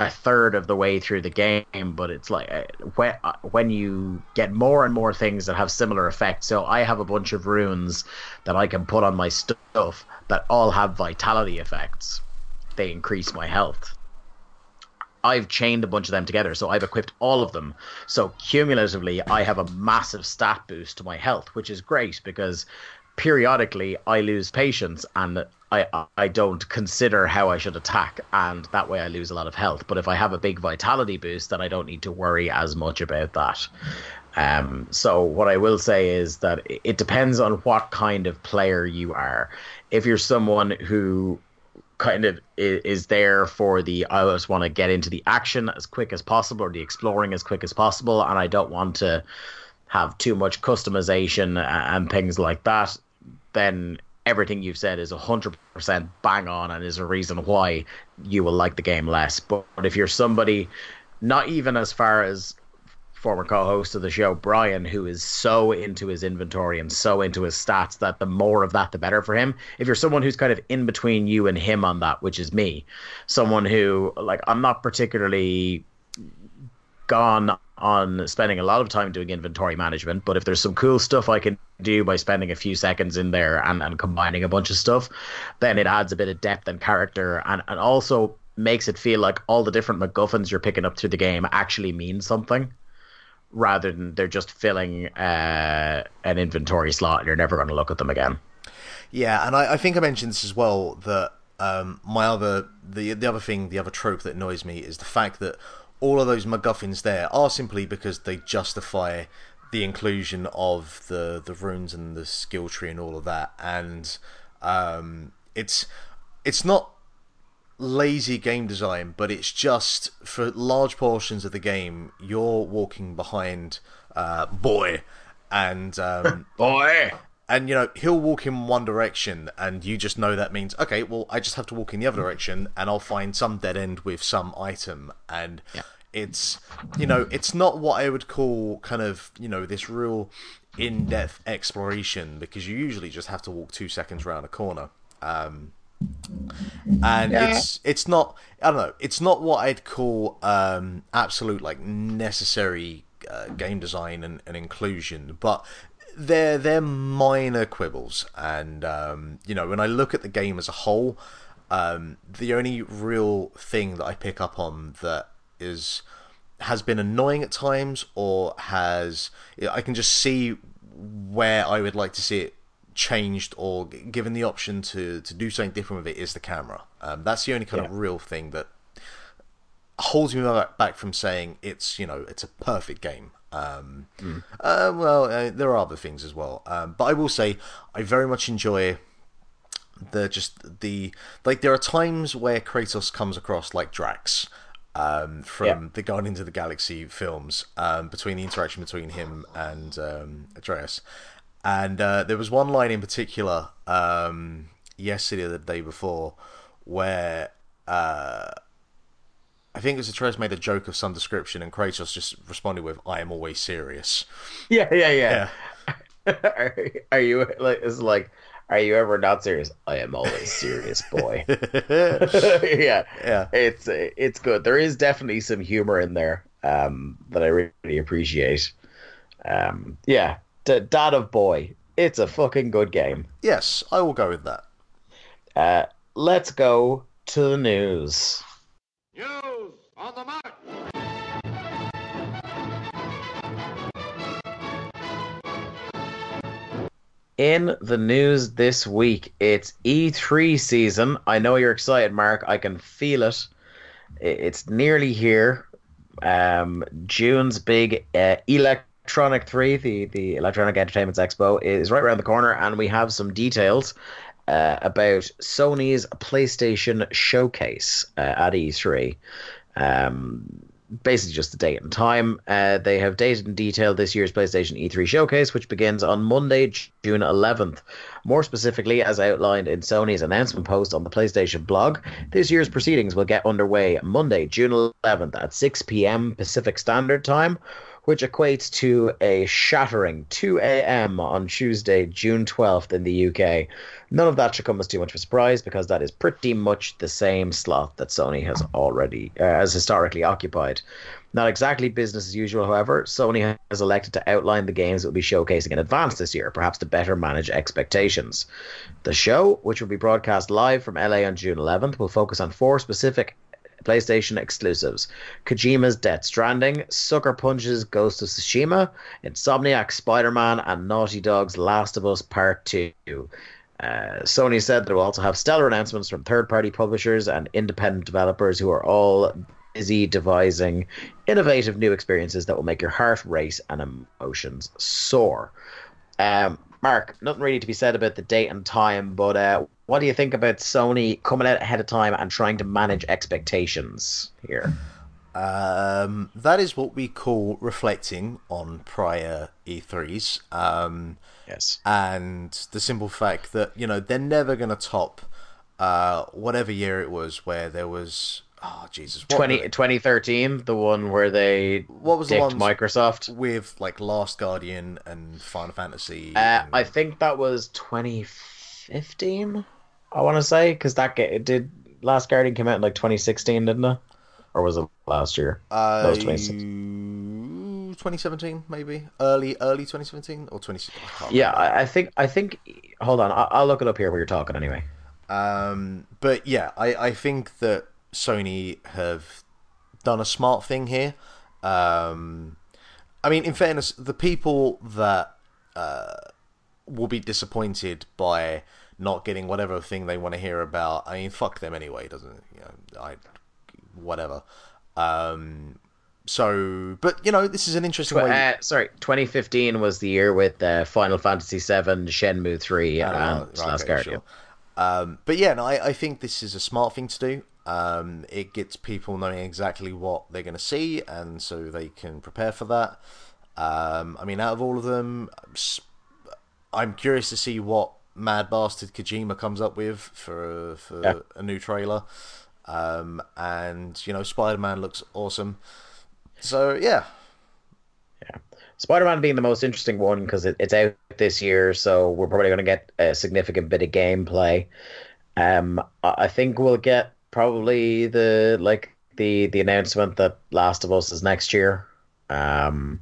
a third of the way through the game, but it's like uh, when uh, when you get more and more things that have similar effects. So I have a bunch of runes that I can put on my stuff that all have vitality effects. They increase my health. I've chained a bunch of them together, so I've equipped all of them. So cumulatively, I have a massive stat boost to my health, which is great because periodically I lose patience and I I don't consider how I should attack, and that way I lose a lot of health. But if I have a big vitality boost, then I don't need to worry as much about that. Um, so what I will say is that it- depends on what kind of player you are. If you're someone who kind of is there for the I just want to get into the action as quick as possible or the exploring as quick as possible, and I don't want to have too much customization and things like that, then everything you've said is 100% bang on and is a reason why you will like the game less. But if you're somebody, not even as far as former co-host of the show Brian who is so into his inventory and so into his stats that the more of that the better for him if you're someone who's kind of in between you and him on that which is me someone who like I'm not particularly gone on spending a lot of time doing inventory management, but if there's some cool stuff I can do by spending a few seconds in there and, and combining a bunch of stuff, then it adds a bit of depth and character and, and also makes it feel like all the different MacGuffins you're picking up through the game actually mean something. rather than they're just filling uh, an inventory slot and you're never going to look at them again. Yeah, and I, I think I mentioned this as well that um, my other the the other thing, the other trope that annoys me is the fact that all of those MacGuffins there are simply because they justify the inclusion of the the runes and the skill tree and all of that, and um, it's it's not lazy game design, but it's just for large portions of the game you're walking behind uh, boy and um, [laughs] boy! and you know he'll walk in one direction and you just know that means okay well i just have to walk in the other direction and i'll find some dead end with some item. And yeah. It's you know it's not what i would call kind of you know this real in-depth exploration because you usually just have to walk two seconds around a corner um, and yeah. it's it's not i don't know it's not what i'd call um, absolute like necessary uh, game design and, and inclusion but they're they're minor quibbles, and um, you know when I look at the game as a whole, um, the only real thing that I pick up on that is has been annoying at times, or has I can just see where I would like to see it changed or given the option to to do something different with it is the camera. Um, that's the only kind yeah. of real thing that holds me back from saying it's you know it's a perfect game. Um, mm. uh, well, uh, there are other things as well, um, but I will say I very much enjoy the just the like. There are times where Kratos comes across like Drax um, from yeah. the Guardians of the Galaxy films, um, between the interaction between him and um, Atreus, and uh, there was one line in particular um, yesterday or the day before where. Uh, I think it was Atreus made a joke of some description, and Kratos just responded with, "I am always serious." Yeah, yeah, yeah. yeah. are, [laughs] are, you like? It's like, are you ever not serious? I am always serious, boy. [laughs] [laughs] yeah, yeah. It's it's good. There is definitely some humor in there um, that I really appreciate. Um, yeah, D- Dad of Boy. It's a fucking good game. Yes, I will go with that. Uh, let's go to the news. News on the mark. In the news this week, it's E3 season. I know you're excited, Mark. I can feel it. It's nearly here. Um, June's big uh, Electronic 3, the, the Electronic Entertainment Expo, is right around the corner, and we have some details uh, about Sony's PlayStation Showcase uh, at E3. Um, basically just the date and time. Uh, they have dated and detailed this year's PlayStation E3 showcase, which begins on Monday, June 11th. More specifically, as outlined in Sony's announcement post on the PlayStation blog, this year's proceedings will get underway Monday, June 11th at 6 p.m. Pacific Standard Time which equates to a shattering 2 a.m. on Tuesday, June 12th in the UK. None of that should come as too much of a surprise because that is pretty much the same slot that Sony has already, uh, has historically occupied. Not exactly business as usual, however. Sony has elected to outline the games that will be showcasing in advance this year, perhaps to better manage expectations. The show, which will be broadcast live from LA on June 11th, will focus on four specific PlayStation exclusives Kojima's Death Stranding, Sucker Punch's Ghost of Tsushima, Insomniac Spider Man, and Naughty Dog's Last of Us Part 2. Uh, Sony said they will also have stellar announcements from third party publishers and independent developers who are all busy devising innovative new experiences that will make your heart race and emotions soar. Um, Mark, nothing really to be said about the date and time, but uh, what do you think about Sony coming out ahead of time and trying to manage expectations here? Um, that is what we call reflecting on prior E3s. Um, yes. And the simple fact that, you know, they're never going to top uh, whatever year it was where there was. Oh, Jesus. 20, 2013, the one where they what was the one Microsoft? With, like, Last Guardian and Final Fantasy. Uh, and... I think that was 2015. I want to say because that it did Last Guardian came out in like 2016, didn't it? Or was it last year? Uh, was 2017, maybe early, early 2017 or 20. yeah, I, I, think I think. Hold on, I, will look it up here while you're talking anyway. Um, but yeah, I I think that Sony have done a smart thing here. Um, I mean, in fairness, the people that uh, will be disappointed by not getting whatever thing they want to hear about. I mean, fuck them anyway. Doesn't it? you know? I whatever. Um, so, but you know, this is an interesting Tw- way. uh, sorry, 2015 was the year with uh, Final Fantasy VII, Shenmue 3, I know, and right, Last okay, Guardian. sure. Um, but yeah, no, I, I think this is a smart thing to do. Um, it gets people knowing exactly what they're going to see, and so they can prepare for that. Um, I mean, out of all of them, I'm curious to see what mad bastard Kojima comes up with for for Yeah. a new trailer. Um, and you know, Spider Man looks awesome. So yeah, yeah. Spider Man being the most interesting one because it, it's out this year, so we're probably going to get a significant bit of gameplay. Um, I think we'll get probably the like the the announcement that Last of Us is next year. Um,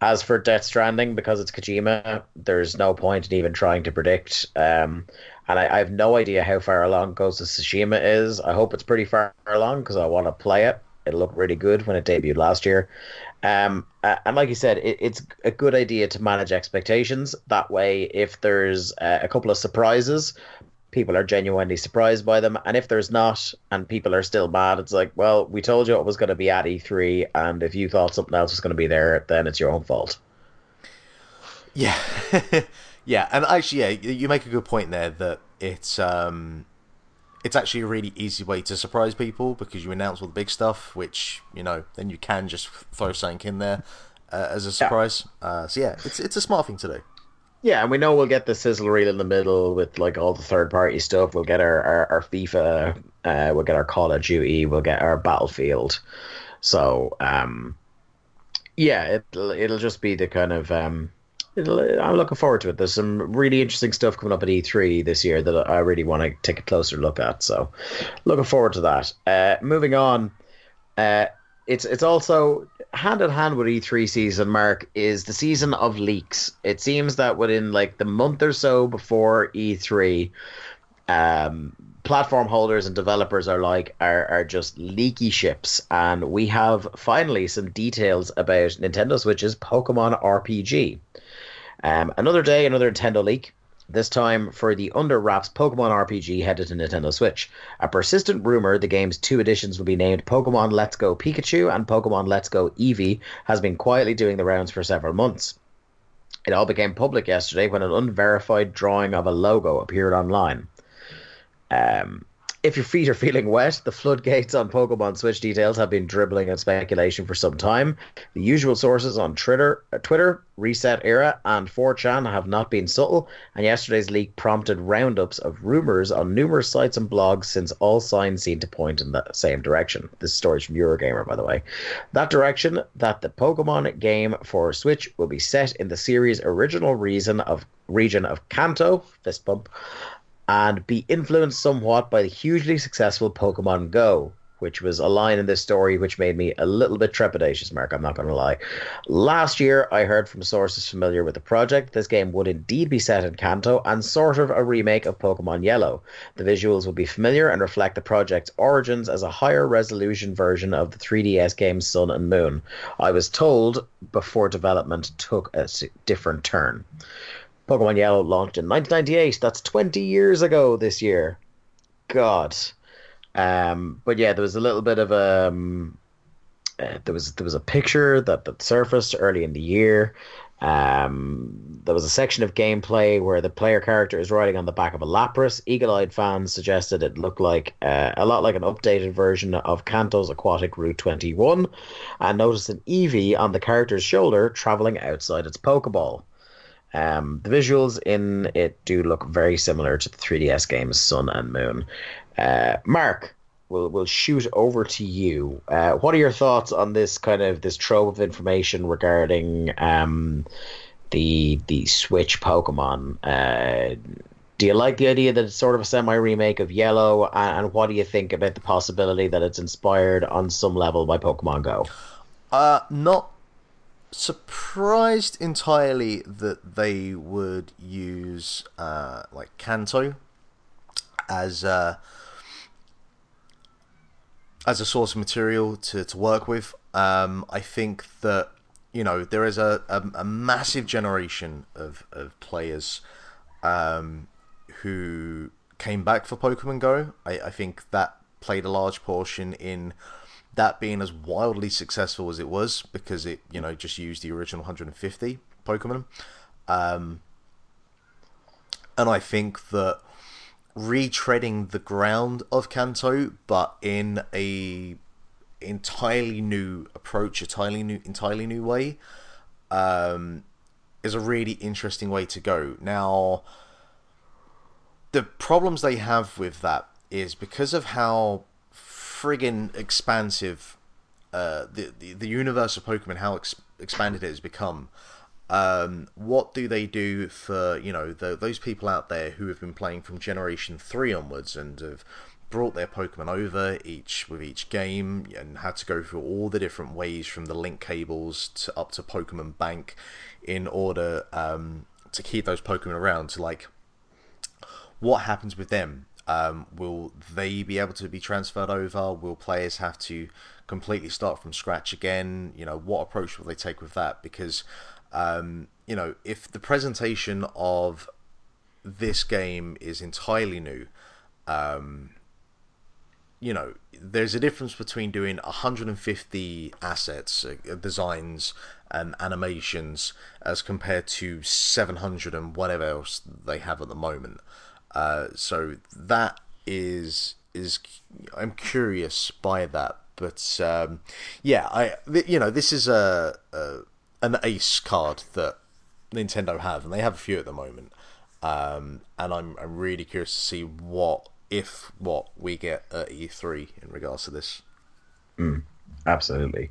as for Death Stranding, because it's Kojima, there's no point in even trying to predict. Um, and I, I have no idea how far along Ghost of Tsushima is. I hope it's pretty far along because I want to play it. It looked really good when it debuted last year. Um, and like you said, it, it's a good idea to manage expectations. That way, if there's uh, a couple of surprises, people are genuinely surprised by them. And if there's not, and people are still mad, it's like, well, we told you it was going to be at E3, and if you thought something else was going to be there, then it's your own fault. Yeah, [laughs] yeah, and actually, yeah, you make a good point there that it's um, it's actually a really easy way to surprise people because you announce all the big stuff, which you know, then you can just throw something in there uh, as a surprise. Uh, so yeah, it's it's a smart thing to do. Yeah, and we know we'll get the sizzle reel in the middle with like all the third party stuff. We'll get our, our, our FIFA, uh, we'll get our Call of Duty, we'll get our Battlefield. So, um, yeah, it'll it'll just be the kind of um, I'm looking forward to it. There's some really interesting stuff coming up at E3 this year that I really want to take a closer look at. So, looking forward to that. Uh, moving on, uh, it's it's also hand in hand with E3 season. Mark is the season of leaks. It seems that within like the month or so before E3, um, platform holders and developers are like are, are just leaky ships and we have finally some details about nintendo switch's pokemon rpg um, another day another nintendo leak this time for the under wraps pokemon rpg headed to nintendo switch. A persistent rumor the game's two editions will be named pokemon let's go pikachu and pokemon let's go eevee has been quietly doing the rounds for several months. It all became public yesterday when an unverified drawing of a logo appeared online. Um, if your feet are feeling wet, the floodgates on Pokemon Switch details have been dribbling in speculation for some time. The usual sources on Twitter, uh, Twitter, Reset Era, and 4chan have not been subtle, and yesterday's leak prompted roundups of rumors on numerous sites and blogs since all signs seem to point in the same direction. This story is from Eurogamer, by the way. That direction that the Pokemon game for Switch will be set in the series' original reason of region of Kanto, fist bump, and be influenced somewhat by the hugely successful Pokemon Go, which was a line in this story which made me a little bit trepidatious, Mark. I'm not going to lie. Last year, I heard from sources familiar with the project this game would indeed be set in Kanto and sort of a remake of Pokemon Yellow. The visuals would be familiar and reflect the project's origins as a higher resolution version of the 3DS game Sun and Moon. I was told before development took a different turn. Pokemon Yellow launched in 1998. That's 20 years ago this year. God. Um, but yeah, there was a little bit of a um, uh, there was there was a picture that, that surfaced early in the year. Um, there was a section of gameplay where the player character is riding on the back of a Lapras. Eagle-eyed fans suggested it looked like uh, a lot like an updated version of Kanto's Aquatic Route 21, and noticed an Eevee on the character's shoulder traveling outside its Pokeball. Um, the visuals in it do look very similar to the 3DS games Sun and Moon. Uh, Mark, we'll we'll shoot over to you. Uh, what are your thoughts on this kind of this trove of information regarding um, the the Switch Pokemon? Uh, do you like the idea that it's sort of a semi remake of Yellow? And, what do you think about the possibility that it's inspired on some level by Pokemon Go? Uh, not surprised entirely that they would use uh, like Kanto as uh, as a source of material to, to work with. Um, I think that you know, there is a, a, a massive generation of, of players um, who came back for Pokemon Go. I, I think that played a large portion in that being as wildly successful as it was because it, you know, just used the original 150 Pokemon. Um, and I think that retreading the ground of Kanto, but in a entirely new approach, entirely new, entirely new way, um, is a really interesting way to go. Now, the problems they have with that is because of how friggin' expansive uh, the, the the universe of Pokemon, how ex- expanded it has become. Um, what do they do for you know the, those people out there who have been playing from Generation Three onwards and have brought their Pokemon over each with each game and had to go through all the different ways from the link cables to up to Pokemon Bank in order um, to keep those Pokemon around. To like, what happens with them? Um, will they be able to be transferred over? Will players have to completely start from scratch again? You know, what approach will they take with that? Because um, you know, if the presentation of this game is entirely new, um, you know, there's a difference between doing 150 assets, uh, designs, and animations as compared to 700 and whatever else they have at the moment. Uh, so that is is I'm curious by that, but um, yeah, I you know this is a, a an ace card that Nintendo have, and they have a few at the moment. Um, and I'm I'm really curious to see what if what we get at E3 in regards to this. Mm, absolutely.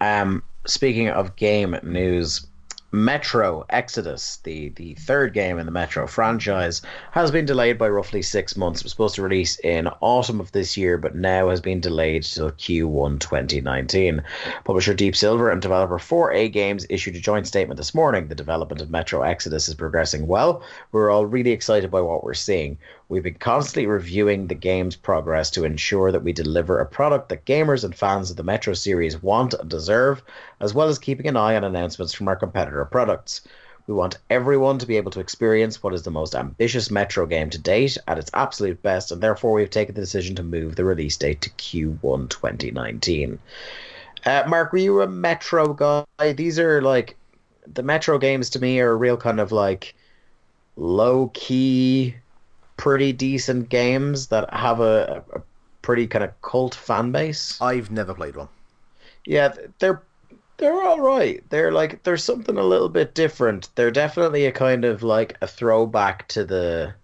Um, speaking of game news, Metro Exodus, the, the third game in the Metro franchise, has been delayed by roughly six months. It was supposed to release in autumn of this year, but now has been delayed till Q1 2019. Publisher Deep Silver and developer 4A Games issued a joint statement this morning. The development of Metro Exodus is progressing well. We're all really excited by what we're seeing. We've been constantly reviewing the game's progress to ensure that we deliver a product that gamers and fans of the Metro series want and deserve, as well as keeping an eye on announcements from our competitor products. We want everyone to be able to experience what is the most ambitious Metro game to date at its absolute best, and therefore we've taken the decision to move the release date to Q1 2019. Uh, Mark, were you a Metro guy? These are like the Metro games to me are a real kind of like low key pretty decent games that have a, a pretty kind of cult fan base. I've never played one. Yeah, they're they're all right. They're like there's something a little bit different. They're definitely a kind of like a throwback to the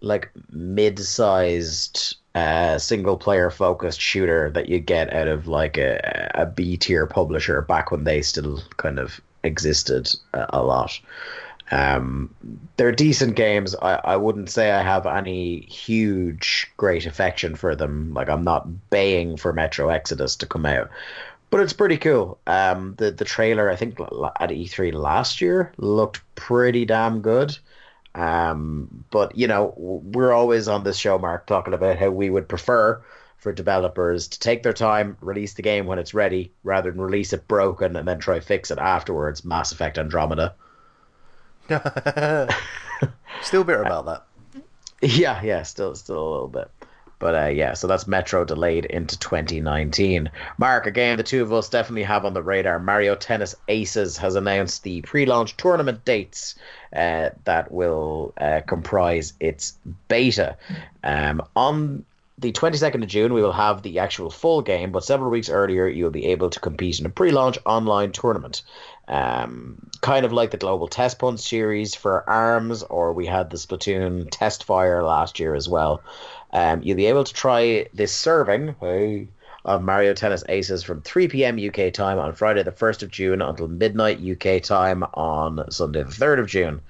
like mid-sized uh, single player focused shooter that you get out of like a, a B tier publisher back when they still kind of existed a, a lot. Um, they're decent games. I, I wouldn't say I have any huge great affection for them. Like I'm not baying for Metro Exodus to come out, but it's pretty cool. Um, the the trailer I think at E3 last year looked pretty damn good. Um, but you know we're always on this show, Mark, talking about how we would prefer for developers to take their time, release the game when it's ready, rather than release it broken and then try fix it afterwards. Mass Effect Andromeda. [laughs] still bitter about that. Yeah, yeah, still, still a little bit. But uh, yeah, so that's Metro delayed into 2019. Mark, again, the two of us definitely have on the radar. Mario Tennis Aces has announced the pre-launch tournament dates uh, that will uh, comprise its beta. Um, on the 22nd of June, we will have the actual full game, but several weeks earlier, you'll be able to compete in a pre launch online tournament. Um, kind of like the Global Test Punch series for ARMS, or we had the Splatoon Test Fire last year as well. Um, you'll be able to try this serving hey, of Mario Tennis Aces from 3 p.m. UK time on Friday, the 1st of June, until midnight UK time on Sunday, the 3rd of June.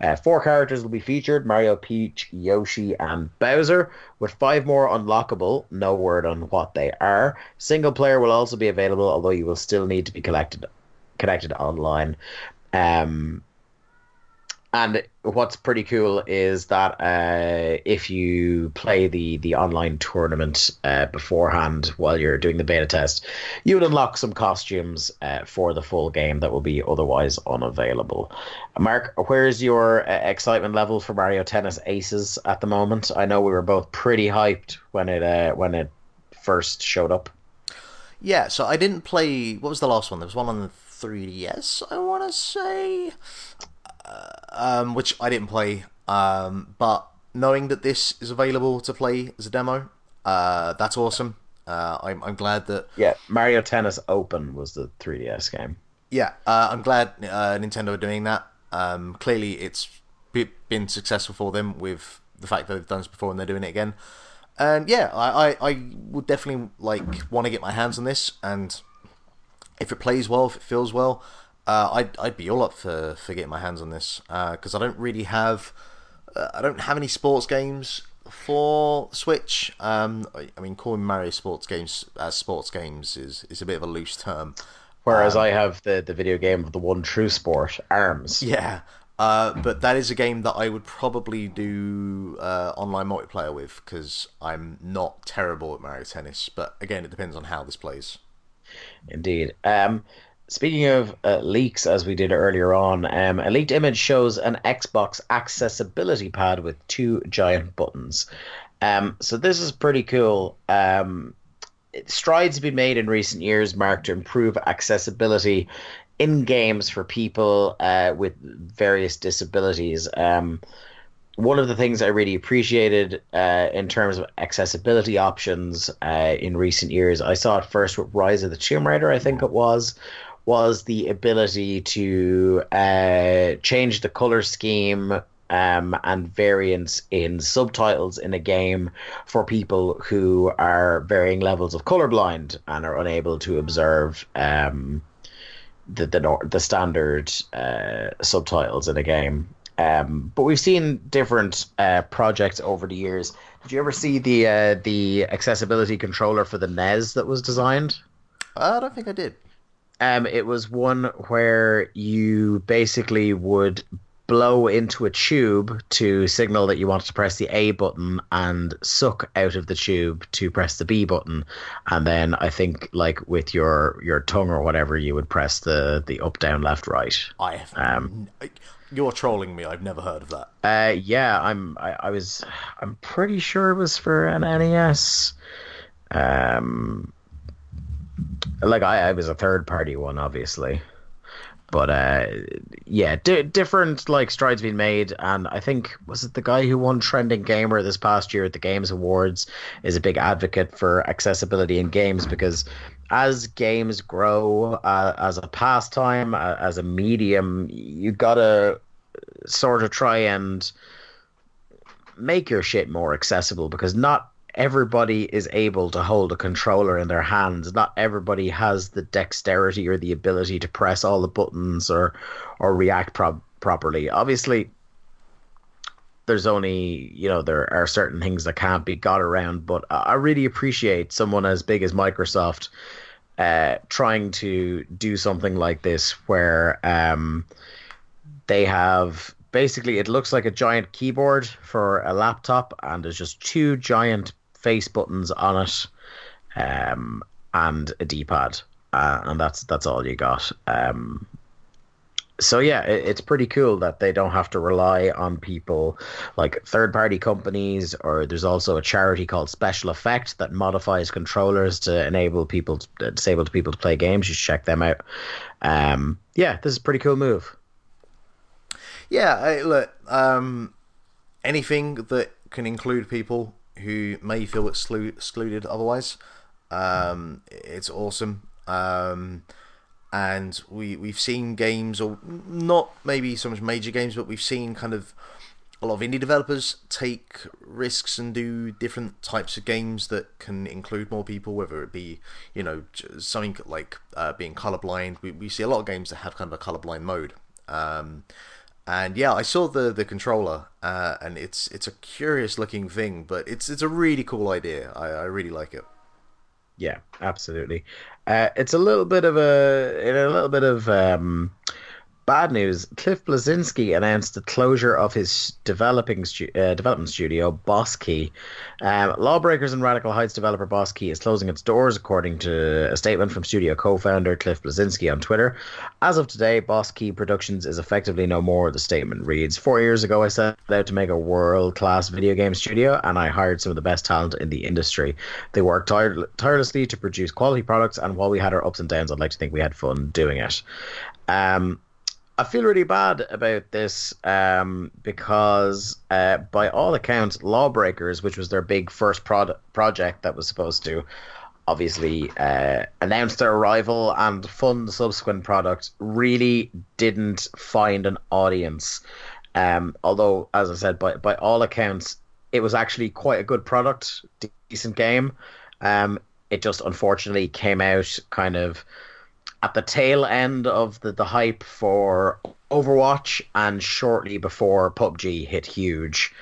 Uh, four characters will be featured Mario, Peach, Yoshi, and Bowser, with five more unlockable. No word on what they are. Single player will also be available, although you will still need to be collected, connected online. Um, And what's pretty cool is that uh, if you play the the online tournament uh, beforehand while you're doing the beta test, you would unlock some costumes uh, for the full game that will be otherwise unavailable. Mark, where's your uh, excitement level for Mario Tennis Aces at the moment? I know we were both pretty hyped when it uh, when it first showed up. Yeah, so I didn't play. What was the last one? There was one on the 3DS, I want to say, um, which I didn't play. Um, but knowing that this is available to play as a demo, uh, that's awesome. Uh, I'm, I'm glad that. Yeah, Mario Tennis Open was the 3DS game. Yeah, uh, I'm glad uh, Nintendo are doing that. Um, clearly, it's been successful for them with the fact that they've done this before and they're doing it again. And yeah, I, I, I would definitely like want to get my hands on this, and if it plays well, if it feels well, uh, I'd I'd be all up for, for getting my hands on this because uh, I don't really have uh, I don't have any sports games for Switch. Um, I, I, mean, calling Mario sports games as sports games is, is a bit of a loose term. Whereas um, I have the, the video game of the one true sport, Arms. Yeah, uh, but that is a game that I would probably do uh, online multiplayer with because I'm not terrible at Mario Tennis. But again, it depends on how this plays. Indeed. Um, speaking of uh, leaks, as we did earlier on, um, a leaked image shows an Xbox accessibility pad with two giant buttons. Um, so this is pretty cool. Um, strides have been made in recent years, Mark, to improve accessibility in games for people uh, with various disabilities. Um, one of the things I really appreciated uh, in terms of accessibility options uh, in recent years, I saw it first with Rise of the Tomb Raider, I think it was, was the ability to uh, change the color scheme um, and variants in subtitles in a game for people who are varying levels of colorblind and are unable to observe um, the the, the standard uh, subtitles in a game. Um, but we've seen different uh, projects over the years. Did you ever see the uh, the accessibility controller for the NES that was designed? I don't think I did. Um, it was one where you basically would blow into a tube to signal that you wanted to press the A button and suck out of the tube to press the B button. And then I think like with your your tongue or whatever you would press the the up down left right. I have um, you're trolling me. I've never heard of that. Uh yeah, I'm I, I was I'm pretty sure it was for an NES. Um like I, I was a third party one obviously. But uh, yeah, d- different like strides being made, and I think was it the guy who won trending gamer this past year at the Games Awards is a big advocate for accessibility in games because as games grow uh, as a pastime, uh, as a medium, you gotta sort of try and make your shit more accessible because not everybody is able to hold a controller in their hands. Not everybody has the dexterity or the ability to press all the buttons or or react pro- properly. Obviously, there's only you know there are certain things that can't be got around. But I really appreciate someone as big as Microsoft uh, trying to do something like this, where um, they have basically it looks like a giant keyboard for a laptop, and there's just two giant face buttons on it, um, and a D-pad, uh, and that's that's all you got. Um, so yeah, it, it's pretty cool that they don't have to rely on people like third-party companies, or there's also a charity called Special Effect that modifies controllers to enable people, to, disabled people, to play games. You should check them out. Um, yeah, this is a pretty cool move. Yeah, I, look, um, anything that can include people who may feel exclu- excluded otherwise. Um, it's awesome. Um, and we we've seen games, or not maybe so much major games, but we've seen kind of a lot of indie developers take risks and do different types of games that can include more people, whether it be you know something like uh, being colorblind. We we see a lot of games that have kind of a colorblind mode. Um, and yeah, I saw the the controller, uh, and it's it's a curious looking thing, but it's it's a really cool idea. I, I really like it. Yeah, absolutely. Uh, it's a little bit of a in a little bit of um, Bad news: Cliff Bleszinski announced the closure of his developing stu- uh, development studio, Boss Key. Um, Lawbreakers and Radical Heights developer Boss Key is closing its doors, according to a statement from studio co-founder Cliff Bleszinski on Twitter. As of today, Boss Key Productions is effectively no more. The statement reads: Four years ago, I set out to make a world-class video game studio, and I hired some of the best talent in the industry. They worked tire- tirelessly to produce quality products, and while we had our ups and downs, I'd like to think we had fun doing it. Um, I feel really bad about this um, because, uh, by all accounts, Lawbreakers, which was their big first prod- project that was supposed to obviously uh, announce their arrival and fund the subsequent product, really didn't find an audience. Um, although, as I said, by by all accounts, it was actually quite a good product, decent game. Um, it just unfortunately came out kind of at the tail end of the, the hype for Overwatch and shortly before PUBG hit huge,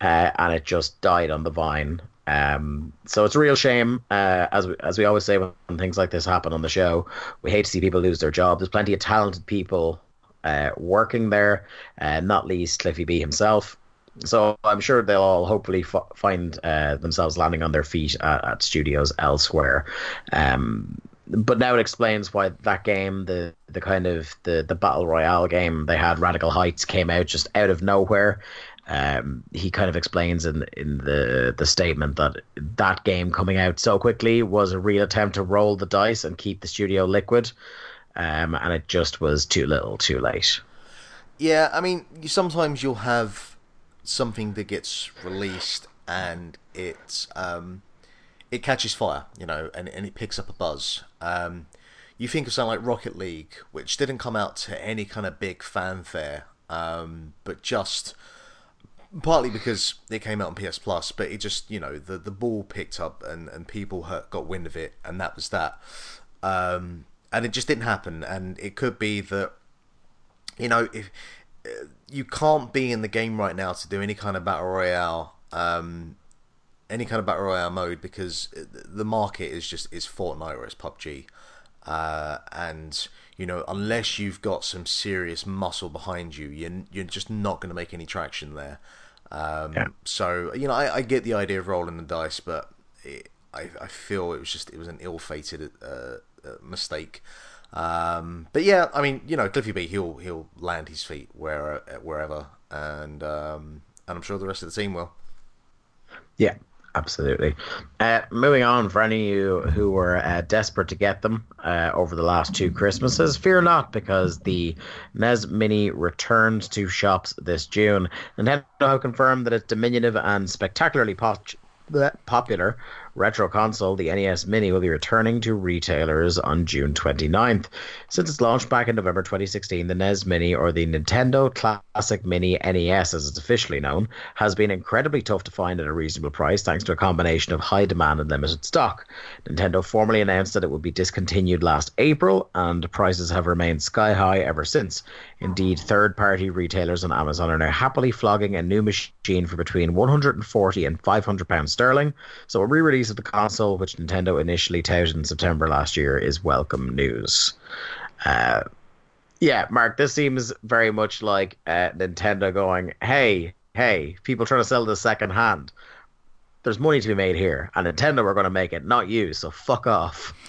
uh, and it just died on the vine. Um, so it's a real shame, uh, as we, as we always say when things like this happen on the show. We hate to see people lose their job. There's plenty of talented people uh, working there, uh, not least Cliffy B himself. So I'm sure they'll all hopefully f- find uh, themselves landing on their feet at, at studios elsewhere. Um, but now it explains why that game, the the kind of the the battle royale game they had, Radical Heights, came out just out of nowhere. Um, he kind of explains in in the the statement that that game coming out so quickly was a real attempt to roll the dice and keep the studio liquid, um, and it just was too little, too late. Yeah, I mean, sometimes you'll have something that gets released and it's um, it catches fire, you know, and, and it picks up a buzz. Um, you think of something like Rocket League, which didn't come out to any kind of big fanfare, um, but just partly because it came out on PS Plus, but it just you know the the ball picked up and and people hurt, got wind of it, and that was that. Um, and it just didn't happen, and it could be that you know if uh, you can't be in the game right now to do any kind of battle royale. Um, any kind of battle royale mode because the market is just is Fortnite or it's PUBG, uh, and you know unless you've got some serious muscle behind you, you're you're just not going to make any traction there. Um, Yeah. So you know I, I get the idea of rolling the dice, but it, I I feel it was just it was an ill-fated uh, uh, mistake. Um, but yeah, I mean, you know, Cliffy B, he'll he'll land his feet where wherever, and um, and I'm sure the rest of the team will. Yeah, absolutely. Uh, moving on, for any of you who were uh, desperate to get them uh, over the last two Christmases, fear not, because the NES Mini returns to shops this June. Nintendo have confirmed that its diminutive and spectacularly pop- popular retro console, the NES Mini, will be returning to retailers on June 29th. Since its launch back in November 2016, the NES Mini, or the Nintendo Classic Mini NES as it's officially known, has been incredibly tough to find at a reasonable price thanks to a combination of high demand and limited stock. Nintendo formally announced that it would be discontinued last April, and prices have remained sky high ever since. Indeed, third party retailers on Amazon are now happily flogging a new machine for between 140 and 500 pounds sterling. So a re-release of the console, which Nintendo initially touted in September last year, is welcome news. Uh, yeah, Mark, this seems very much like uh, Nintendo going, "Hey, hey, people trying to sell this second hand. There's money to be made here, and Nintendo are going to make it, not you. So fuck off." [laughs]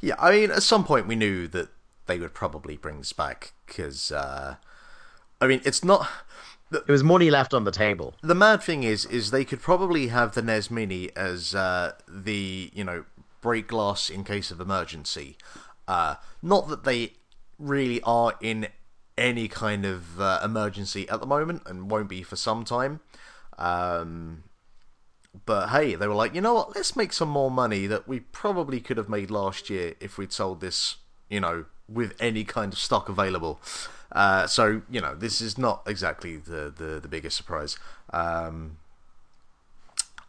Yeah, I mean, at some point we knew that they would probably bring this back because, uh, I mean, it's not. It was money left on the table. The mad thing is, is they could probably have the NES Mini as uh, the you know break glass in case of emergency. Uh, not that they really are in any kind of uh, emergency at the moment, and won't be for some time. Um, but hey, they were like, you know what? Let's make some more money that we probably could have made last year if we'd sold this, you know, with any kind of stock available. Uh, so you know, this is not exactly the the, the biggest surprise. Um,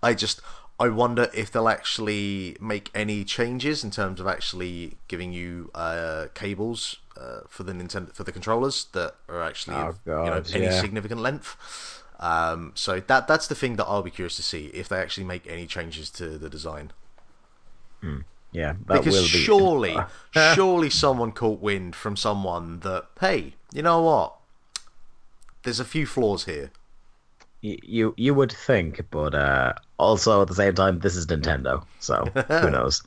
I just I wonder if they'll actually make any changes in terms of actually giving you uh, cables uh, for the Nintendo for the controllers that are actually Oh, of, you know God, any yeah. significant length. Um, so that that's the thing that I'll be curious to see if they actually make any changes to the design. Yeah, that because will be surely, [laughs] surely someone caught wind from someone that hey, you know what? There's a few flaws here. Y- you you would think, but uh, also at the same time, this is Nintendo, so who [laughs] knows?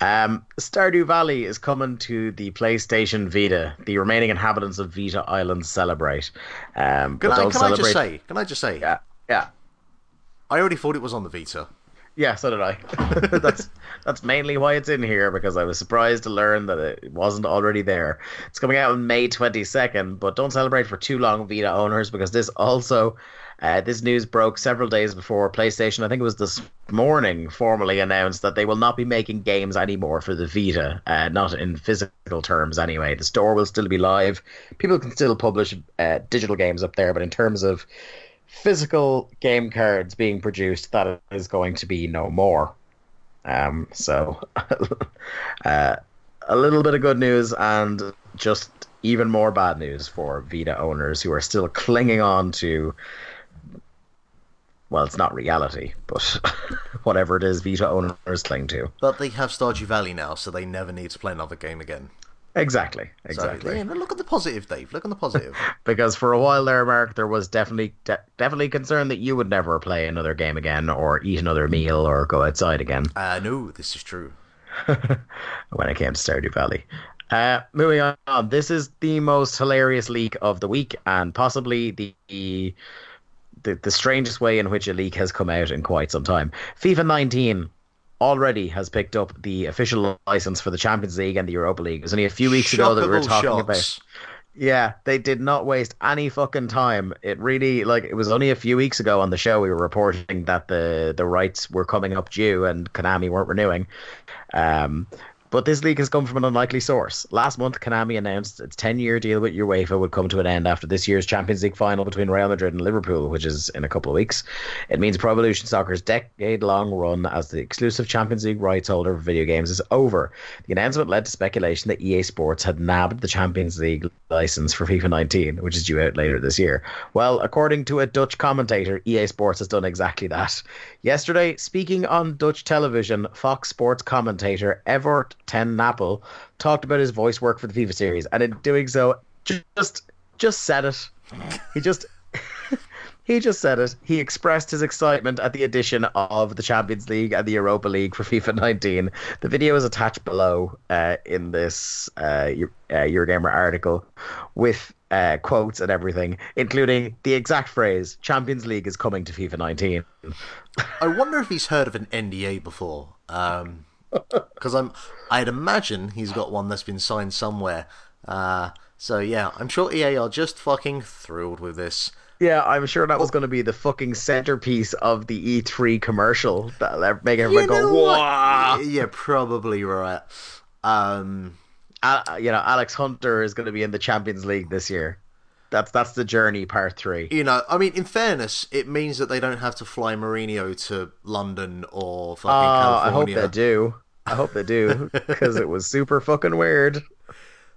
Um, Stardew Valley is coming to the PlayStation Vita. The remaining inhabitants of Vita Island celebrate. Um, Can, I, can I just say? Can I just say? Yeah, yeah, I already thought it was on the Vita. Yeah. So did I. [laughs] that's that's mainly why it's in here because I was surprised to learn that it wasn't already there. It's coming out on May twenty second, but don't celebrate for too long, Vita owners, because this also. Uh, this news broke several days before PlayStation, I think it was this morning, formally announced that they will not be making games anymore for the Vita, uh, not in physical terms anyway. The store will still be live. People can still publish uh, digital games up there, but in terms of physical game cards being produced, that is going to be no more. Um, so, [laughs] uh, a little bit of good news and just even more bad news for Vita owners who are still clinging on to well, it's not reality, but [laughs] whatever it is Vita owners cling to. But they have Stardew Valley now, so they never need to play another game again. Exactly, So, exactly. yeah, look at the positive, Dave. Look at the positive. [laughs] Because for a while there, Mark, there was definitely de- definitely concern that you would never play another game again, or eat another meal, or go outside again uh, no, this is true. [laughs] when it came to Stardew Valley. Uh, moving on, this is the most hilarious leak of the week, and possibly the the, the strangest way in which a leak has come out in quite some time. FIFA 19 already has picked up the official license for the Champions League and the Europa League. It was only a few weeks ago that we were talking shocks. about. Yeah, they did not waste any fucking time. It really like it was only a few weeks ago on the show we were reporting that the the rights were coming up due and Konami weren't renewing. Um, but this leak has come from an unlikely source. Last month, Konami announced its 10 year deal with UEFA would come to an end after this year's Champions League final between Real Madrid and Liverpool, which is in a couple of weeks. It means Pro Evolution Soccer's decade long run as the exclusive Champions League rights holder for video games is over. The announcement led to speculation that EA Sports had nabbed the Champions League license for FIFA 19, which is due out later this year. Well, according to a Dutch commentator, EA Sports has done exactly that. Yesterday, speaking on Dutch television, Fox Sports commentator Evert Ten Napel talked about his voice work for the FIFA series, and in doing so, just just said it. He just [laughs] he just said it. He expressed his excitement at the addition of the Champions League and the Europa League for FIFA 19. The video is attached below uh, in this uh, uh, Eurogamer article with uh, quotes and everything, including the exact phrase "Champions League is coming to FIFA 19." I wonder if he's heard of an NDA before. Um, because I'm, I'd imagine he's got one that's been signed somewhere. Uh, so yeah, I'm sure EA are just fucking thrilled with this. Yeah, I'm sure that was going to be the fucking centerpiece of the E3 commercial that'll make everyone You go? "Wow!" Yeah, probably right. Um, Uh, you know, Alex Hunter is going to be in the Champions League this year. That's that's the journey part three. you know, I mean, in fairness, it means that they don't have to fly Mourinho to London or fucking Oh, I hope they do. I hope they do because it was super fucking weird.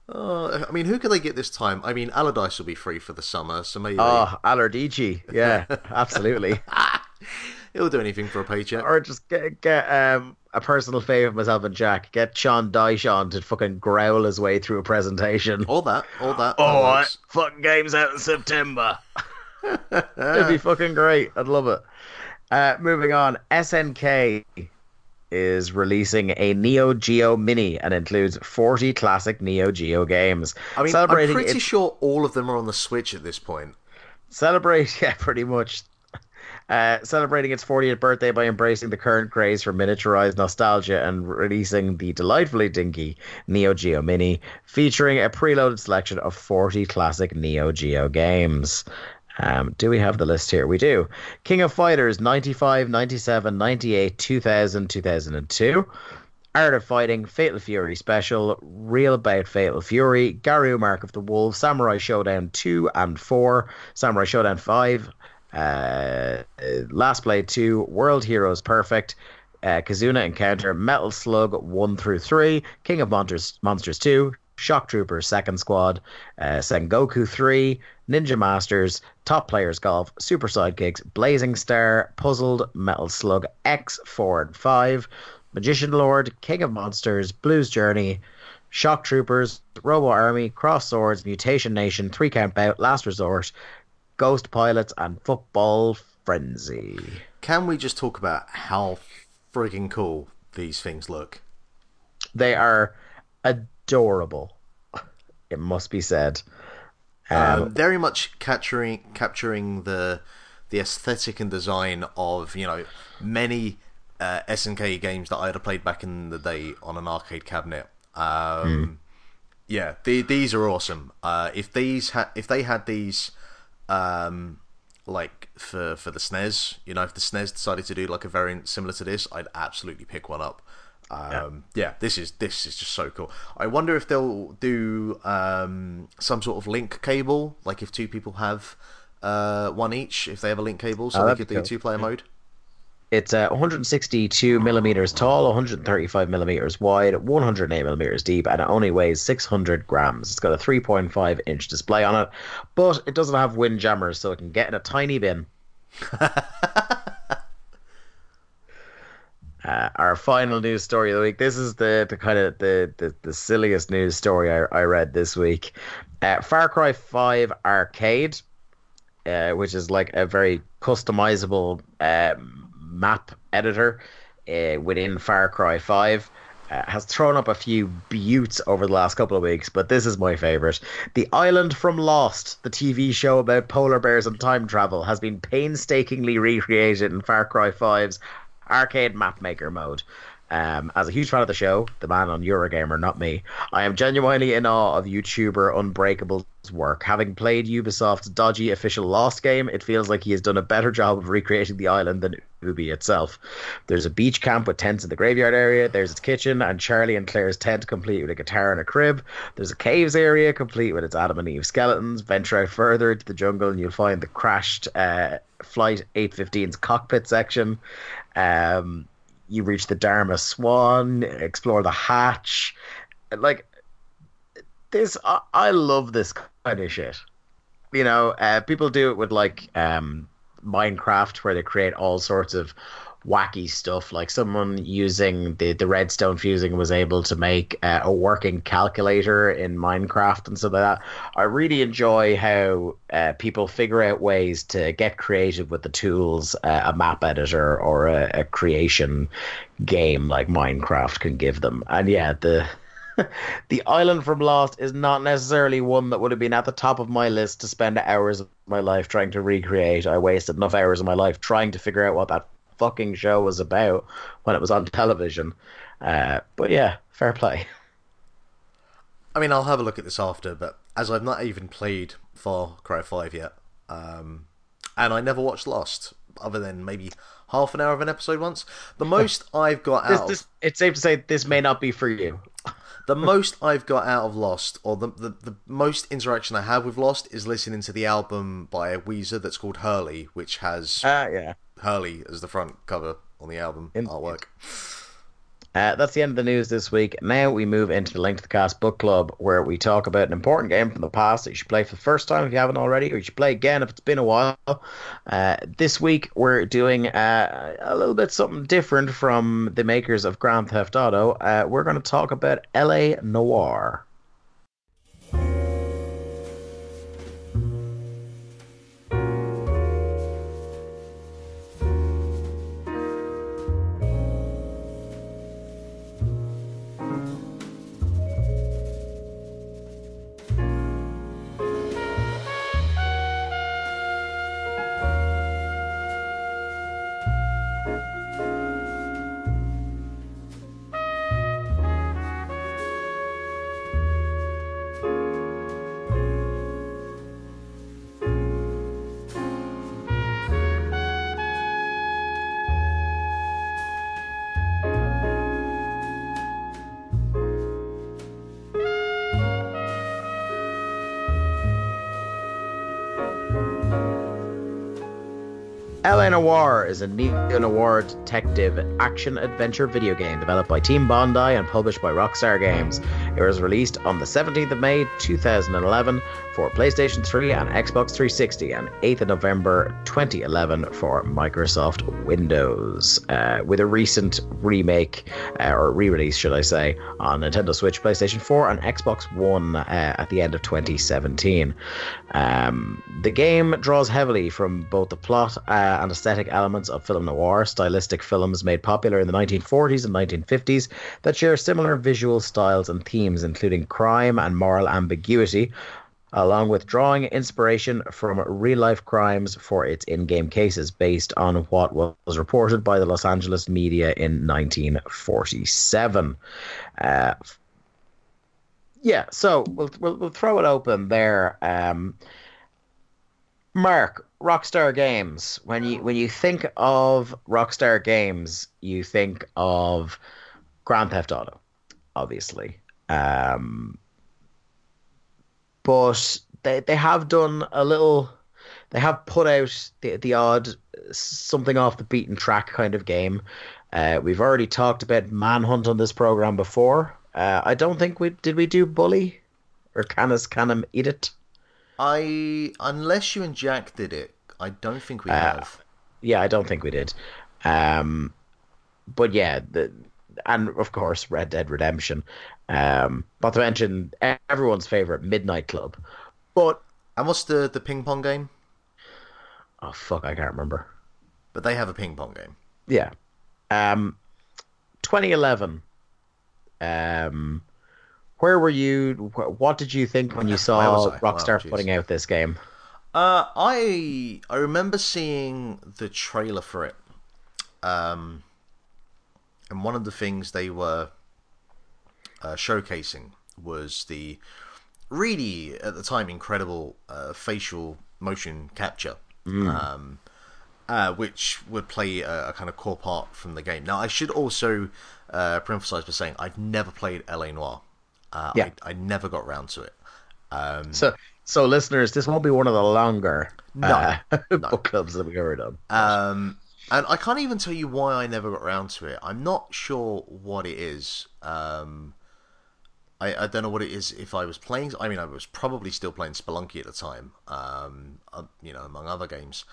Uh, I mean, who can they get this time? I mean, Allardyce will be free for the summer, so maybe Oh, Alardici. Yeah, [laughs] absolutely. [laughs] he'll do anything for a paycheck. or just get get um a personal favourite of myself and Jack. Get Sean Dyche on to fucking growl his way through a presentation. All that, all that. Oh, that what? Fucking game's out in September. [laughs] It'd be fucking great. I'd love it. Uh, moving on, SNK is releasing a Neo Geo Mini and includes 40 classic Neo Geo games. I mean, I'm pretty its- sure all of them are on the Switch at this point. celebrate [laughs] yeah pretty much uh, celebrating its 40th birthday by embracing the current craze for miniaturized nostalgia and releasing the delightfully dinky Neo Geo Mini, featuring a preloaded selection of 40 classic Neo Geo games. Um, do we have the list here? We do. King of Fighters 95, 97, 98, 2000, 2002. Art of Fighting, Fatal Fury Special, Real Bout Fatal Fury, Garou Mark of the Wolves, Samurai Showdown 2 and 4, Samurai Showdown 5, uh, uh, Last Blade 2, World Heroes Perfect, uh, Kizuna Encounter, Metal Slug 1 through 3, King of Monsters, Monsters 2, Shock Troopers Second Squad, uh, Sengoku 3, Ninja Masters, Top Players Golf, Super Sidekicks, Blazing Star, Puzzled, Metal Slug X 4 and 5, Magician Lord, King of Monsters, Blues Journey, Shock Troopers, Robo Army, Cross Swords, Mutation Nation, Three Count Bout, Last Resort, Ghost Pilots, and Football Frenzy. Can we just talk about how frigging cool these things look? They are adorable. It must be said. Um, very much capturing capturing the the aesthetic and design of you know many uh, SNK games that I had played back in the day on an arcade cabinet. Um, Yeah, the, these are awesome. Uh, if these ha- if they had these, um, like for for the SNES, you know, if the SNES decided to do like a variant similar to this, I'd absolutely pick one up. Um, yeah. this is this is just so cool. I wonder if they'll do um, some sort of link cable, like if two people have uh, one each, if they have a link cable, so Oh, they could do cool. two player mode. It's uh, 162 millimeters tall, 135 millimeters wide, 108 millimeters deep, and it only weighs 600 grams. It's got a 3.5 inch display on it, but it doesn't have Windjammers, so it can get in a tiny bin. [laughs] Uh, our final news story of the week. This is the, the kind of the, the, the silliest news story I, I read this week. Uh, Far Cry 5 Arcade, uh, which is like a very customizable uh, map editor uh, within Far Cry 5. Uh, has thrown up a few buttes over the last couple of weeks, but this is my favorite. The Island from Lost, the TV show about polar bears and time travel, has been painstakingly recreated in Far Cry 5's arcade map maker mode. Um, as a huge fan of the show, the man on Eurogamer, not me, I am genuinely in awe of YouTuber Unbreakable's work. Having played Ubisoft's dodgy official Lost game, it feels like he has done a better job of recreating the island than Ubi itself. There's a beach camp with tents in the graveyard area. There's its kitchen and Charlie and Claire's tent, complete with a guitar and a crib. There's a caves area, complete with its Adam and Eve skeletons. Venture out further into the jungle, and you'll find the crashed uh, Flight 815's cockpit section. Um, you reach the Dharma Swan, explore the hatch. Like this, I, I love this kind of shit. You know, uh, people do it with like um, Minecraft, where they create all sorts of wacky stuff. Like someone using the the redstone fusing was able to make uh, a working calculator in Minecraft and stuff like that. I really enjoy how uh, people figure out ways to get creative with the tools uh, a map editor or a, a creation game like Minecraft can give them. And yeah, the [laughs] the island from Lost is not necessarily one that would have been at the top of my list to spend hours of my life trying to recreate. I wasted enough hours of my life trying to figure out what that fucking show was about when it was on television. Uh, but yeah, fair play. [laughs] I mean, I'll have a look at this after, but as I've not even played Far Cry 5 yet, um, and I never watched Lost, other than maybe half an hour of an episode once, the most [laughs] I've got This, out, this, it's safe to say this may not be for you. [laughs] the most I've got out of Lost, or the, the the most interaction I have with Lost, is listening to the album by a Weezer that's called Hurley, which has Uh, yeah. Hurley as the front cover on the album Indeed. artwork. Uh, that's the end of the news this week. Now we move into the Link to the Cast book club, where we talk about an important game from the past that you should play for the first time if you haven't already, or you should play again if it's been a while. Uh, this week we're doing uh, a little bit something different from the makers of Grand Theft Auto. Uh, we're going to talk about L.A. Noire. Is a neo-noir detective action-adventure video game developed by Team Bondi and published by Rockstar Games. It was released on the 17th of May 2011 for PlayStation 3 and Xbox 360 and 8th of November 2011 for Microsoft Windows, uh, with a recent remake, uh, or re-release should I say, on Nintendo Switch, PlayStation 4 and Xbox One uh, at the end of 2017. Um, the game draws heavily from both the plot uh, and aesthetic elements of film noir, stylistic films made popular in the 1940s and 1950s that share similar visual styles and themes, including crime and moral ambiguity, along with drawing inspiration from real life crimes for its in game cases based on what was reported by the Los Angeles media in 1947. Uh, yeah, so we'll, we'll, we'll throw it open there. Um, Mark, Rockstar Games. When you when you think of Rockstar Games, you think of Grand Theft Auto, obviously. Um, but they they have done a little. They have put out the the odd something off the beaten track kind of game. Uh, we've already talked about Manhunt on this program before. Uh, I don't think we did. We do Bully or Canis Canem Edit. I unless you and Jack did it, I don't think we Uh, have. Yeah, I don't think we did. Um, but yeah, the and of course Red Dead Redemption. Um, not to mention everyone's favorite Midnight Club. But And what's the the ping pong game? oh fuck, I can't remember. But they have a ping pong game. Yeah. Um, 2011. Um, where were you? What did you think when you [laughs] saw Wow, Rockstar jeez. putting out this game? Uh, I I remember seeing the trailer for it, um, and one of the things they were uh, showcasing was the really at the time incredible uh, facial motion capture, um, uh, which would play a, a kind of core part from the game. Now, I should also uh, emphasize by saying I've never played LA Noire. Uh, Yeah. I, I never got round to it. Um, So, so listeners, this won't be one of the longer No, uh, [laughs] no. book clubs that we've ever done. Um, and I can't even tell you why I never got around to it. I'm not sure what it is. Um, I, I don't know what it is if I was playing. I mean, I was probably still playing Spelunky at the time, um, uh, you know, among other games.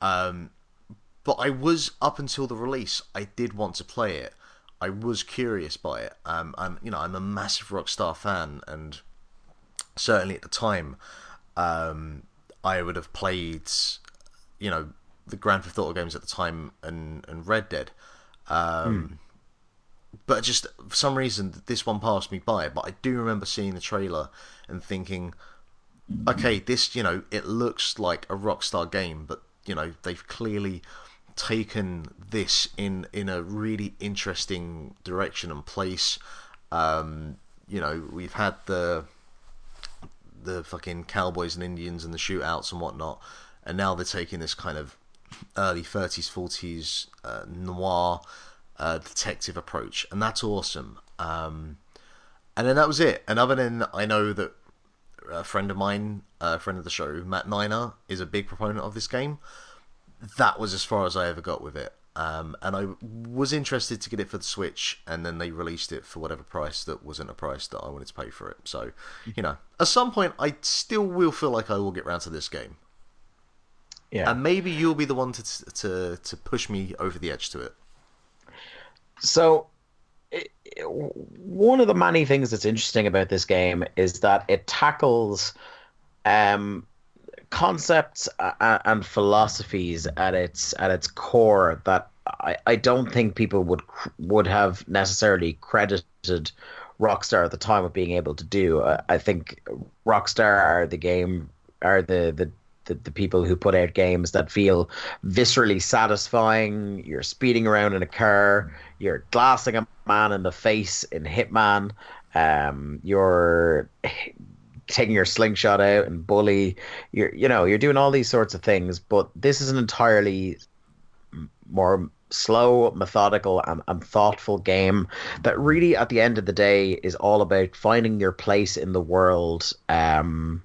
Um, but I was, up until the release, I did want to play it. I was curious by it. Um, and, you know, I'm a massive Rockstar fan, and certainly at the time, um, I would have played, you know, the Grand Theft Auto games at the time and, and Red Dead. Um, But just for some reason, this one passed me by. But I do remember seeing the trailer and thinking, okay, this, you know, it looks like a Rockstar game, but, you know, they've clearly taken this in in a really interesting direction and place. Um, you know, we've had the the fucking cowboys and Indians and the shootouts and whatnot, and now they're taking this kind of early 30s, 40s uh, noir uh, detective approach, and that's awesome. Um, and then that was it. And other than I know that a friend of mine, a friend of the show, Matt Niner, is a big proponent of this game. That was as far as I ever got with it. Um, and I was interested to get it for the Switch, and then they released it for whatever price that wasn't a price that I wanted to pay for it. So, you know, at some point, I still will feel like I will get round to this game, Yeah. and maybe you'll be the one to to to push me over the edge to it. So, it, it- one of the many things that's interesting about this game is that it tackles um, concepts and philosophies at its at its core that I, I don't think people would would have necessarily credited Rockstar at the time of being able to do. I, I think Rockstar are the game are the the the, the people who put out games that feel viscerally satisfying. You're speeding around in a car, you're glassing a man in the face in Hitman, um, you're [laughs] taking your slingshot out and bully. You're you know you're doing all these sorts of things, but this is an entirely more slow, methodical, and, and thoughtful game that really, at the end of the day, is all about finding your place in the world. Um,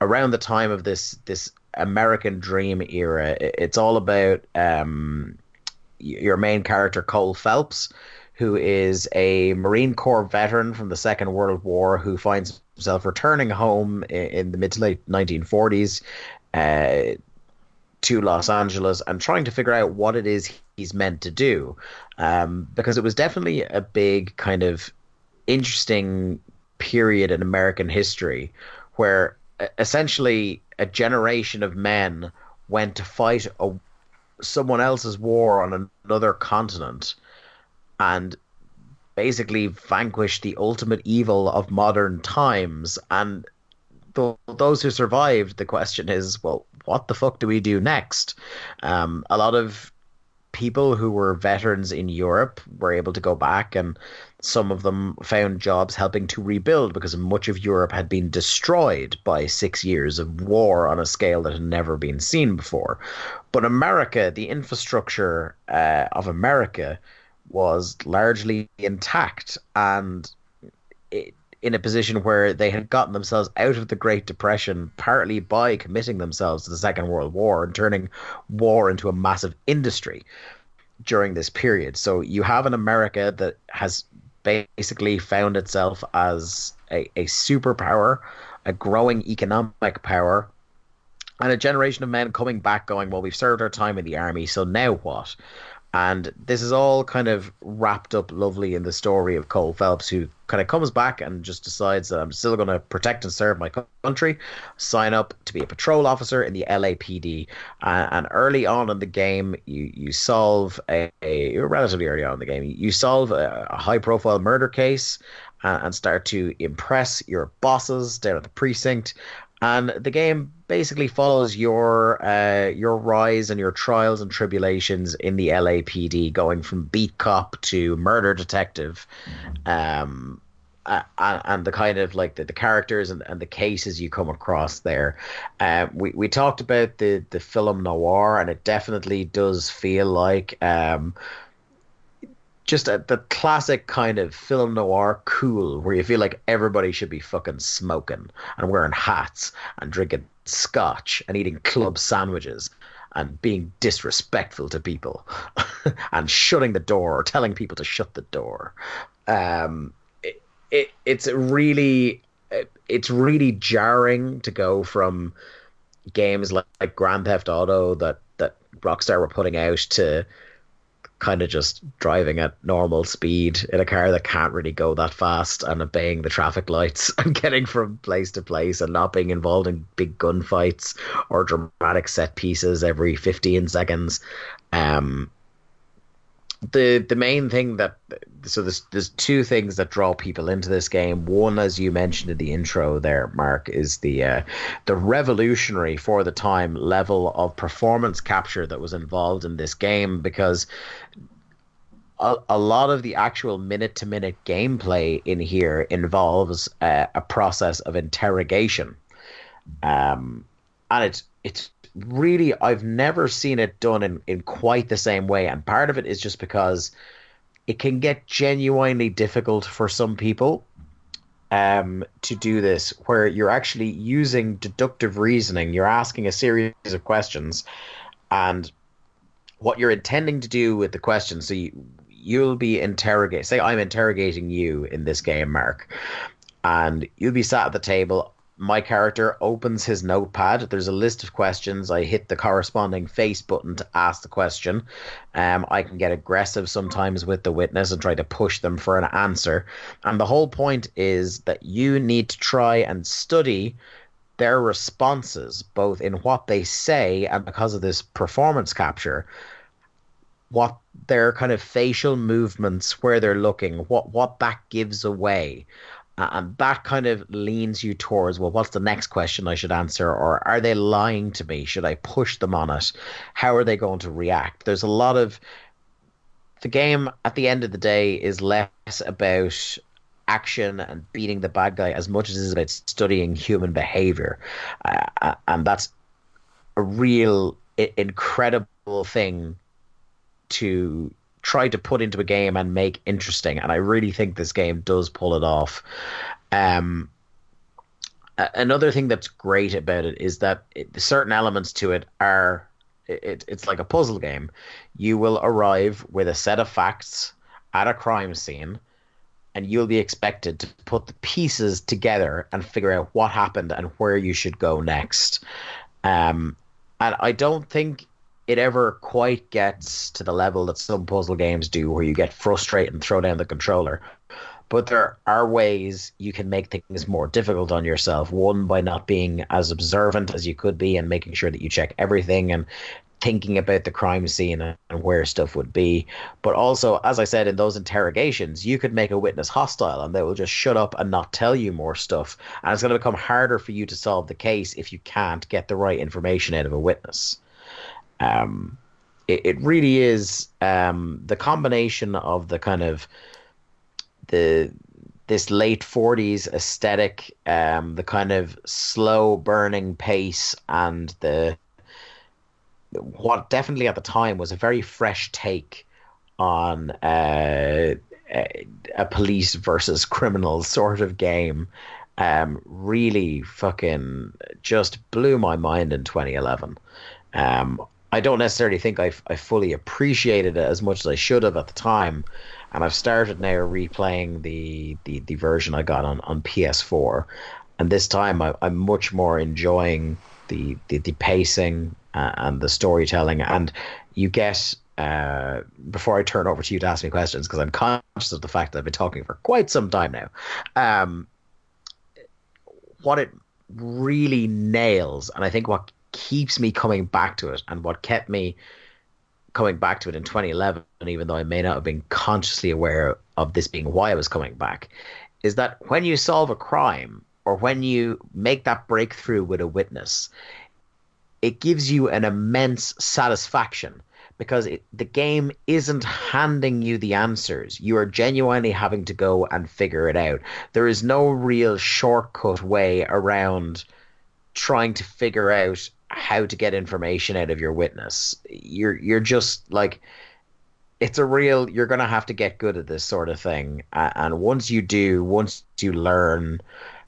around the time of this this American Dream era. It's all about um, your main character Cole Phelps, who is a Marine Corps veteran from the Second World War who finds himself returning home in, the mid to late 1940s. Uh, to Los Angeles and trying to figure out what it is he's meant to do. Um, because it was definitely a big kind of interesting period in American history where essentially a generation of men went to fight a, someone else's war on another continent and basically vanquished the ultimate evil of modern times. And th- those who survived the question is well what the fuck do we do next? Um, a lot of people who were veterans in Europe were able to go back and some of them found jobs helping to rebuild because much of Europe had been destroyed by six years of war on a scale that had never been seen before. But America, the infrastructure uh, of America, was largely intact and it, in a position where they had gotten themselves out of the Great Depression partly by committing themselves to the Second World War and turning war into a massive industry during this period. So you have an America that has basically found itself as a, a superpower, a growing economic power, and a generation of men coming back going, Well, we've served our time in the army, so now what? And this is all kind of wrapped up lovely in the story of Cole Phelps, who kind of comes back and just decides that I'm still going to protect and serve my country, sign up to be a patrol officer in the LAPD. Uh, and early on in the game, you, you solve a, a relatively early on in the game, you solve a, a high profile murder case uh, and start to impress your bosses down at the precinct and the game basically follows your uh, your rise and your trials and tribulations in the LAPD, going from beat cop to murder detective, um, uh, and the kind of like the, the characters and, and the cases you come across there. Uh, we we talked about the the film noir, and it definitely does feel like. Um, just a, the classic kind of film noir cool where you feel like everybody should be fucking smoking and wearing hats and drinking scotch and eating club sandwiches and being disrespectful to people [laughs] and shutting the door or telling people to shut the door. Um, it, it it's really it's really jarring to go from games like, like Grand Theft Auto that that Rockstar were putting out to kind of just driving at normal speed in a car that can't really go that fast and obeying the traffic lights [laughs] and getting from place to place and not being involved in big gunfights or dramatic set pieces every 15 seconds. Um, the the main thing that so there's there's two things that draw people into this game. One, as you mentioned in the intro there, Mark, is the uh, the revolutionary for the time level of performance capture that was involved in this game because a, a lot of the actual minute to minute gameplay in here involves uh, a process of interrogation, um, and it's it's really I've never seen it done in, in quite the same way. And part of it is just because it can get genuinely difficult for some people um, to do this, where you're actually using deductive reasoning. You're asking a series of questions, and what you're intending to do with the questions. So you, you'll be interrogating. Say I'm interrogating you in this game, Mark, and you'll be sat at the table my character opens his notepad. There's a list of questions. I hit the corresponding face button to ask the question. Um, I can get aggressive sometimes with the witness and try to push them for an answer. And the whole point is that you need to try and study their responses, both in what they say and because of this performance capture, what their kind of facial movements, where they're looking, what what that gives away. And that kind of leans you towards well what's the next question i should answer? Or are they lying to me? Should i push them on it? How are they going to react? There's a lot of the game at the end of the day is less about action and beating the bad guy as much as it is about studying human behavior. Uh and that's a real incredible thing to try to put into a game and make interesting. And I really think this game does pull it off. Um, another thing that's great about it is that it, certain elements to it are it, it's like a puzzle game. You will arrive with a set of facts at a crime scene, and you'll be expected to put the pieces together and figure out what happened and where you should go next. Um, and I don't think it ever quite gets to the level that some puzzle games do, where you get frustrated and throw down the controller. But there are ways you can make things more difficult on yourself. One, by not being as observant as you could be and making sure that you check everything and thinking about the crime scene and where stuff would be. But also, as I said in those interrogations, you could make a witness hostile and they will just shut up and not tell you more stuff. And it's going to become harder for you to solve the case if you can't get the right information out of a witness. Um, it, it really is um, the combination of the kind of the this late 40s aesthetic um, the kind of slow burning pace and the what definitely at the time was a very fresh take on uh, a, police versus criminal sort of game um, really fucking just blew my mind in 2011 um, I don't necessarily think I, I fully appreciated it as much as I should have at the time and I've started now replaying the the, the version I got on, on PS4, and this time I, am much more enjoying the the, the pacing uh, and the storytelling, and you get. Uh, before I turn over to you to ask me questions, because I'm conscious of the fact that I've been talking for quite some time now, um, what it really nails, and I think what keeps me coming back to it, and what kept me coming back to it in 2011, even though I may not have been consciously aware of this being why I was coming back, is that when you solve a crime or when you make that breakthrough with a witness, it gives you an immense satisfaction because it, the game isn't handing you the answers. You are genuinely having to go and figure it out. There is no real shortcut way around trying to figure out how to get information out of your witness. You're you're just like it's a real you're going to have to get good at this sort of thing. Uh, and once you do once you learn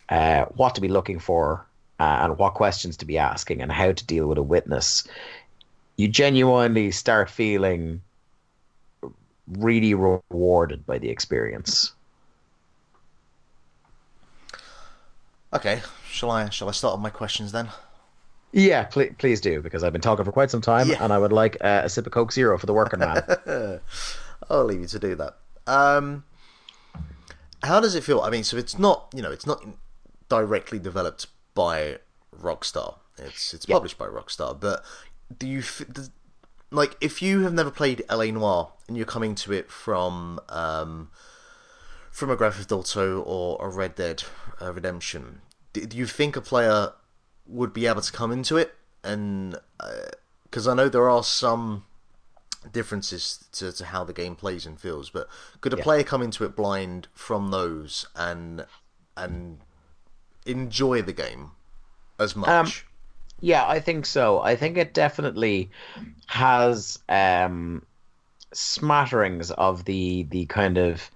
uh, what to be looking for uh, and what questions to be asking and how to deal with a witness you genuinely start feeling really rewarded by the experience. Okay shall i shall i start with my questions then yeah, please, please do because I've been talking for quite some time, yeah. and I would like uh, a sip of Coke Zero for the working man. [laughs] I'll leave you to do that. Um, how does it feel? I mean, so it's not you know it's not directly developed by Rockstar. It's it's published by Rockstar, but do you does, like if you have never played LA Noire and you're coming to it from um, from a Grand Theft Auto or a Red Dead uh, Redemption, do, do you think a player would be able to come into it, and because uh, I know there are some differences to, to how the game plays and feels, but could a yeah. player come into it blind from those and and enjoy the game as much? Um, yeah, I think so. I think it definitely has um, smatterings of the the kind of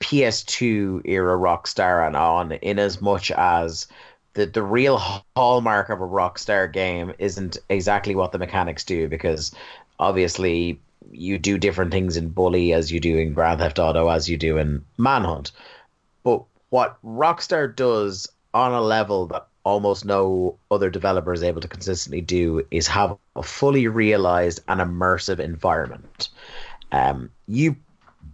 PS2 era Rockstar and on, in as much as the the real hallmark of a Rockstar game isn't exactly what the mechanics do because obviously you do different things in Bully as you do in Grand Theft Auto as you do in Manhunt. But what Rockstar does on a level that almost no other developer is able to consistently do is have a fully realized and immersive environment. Um, you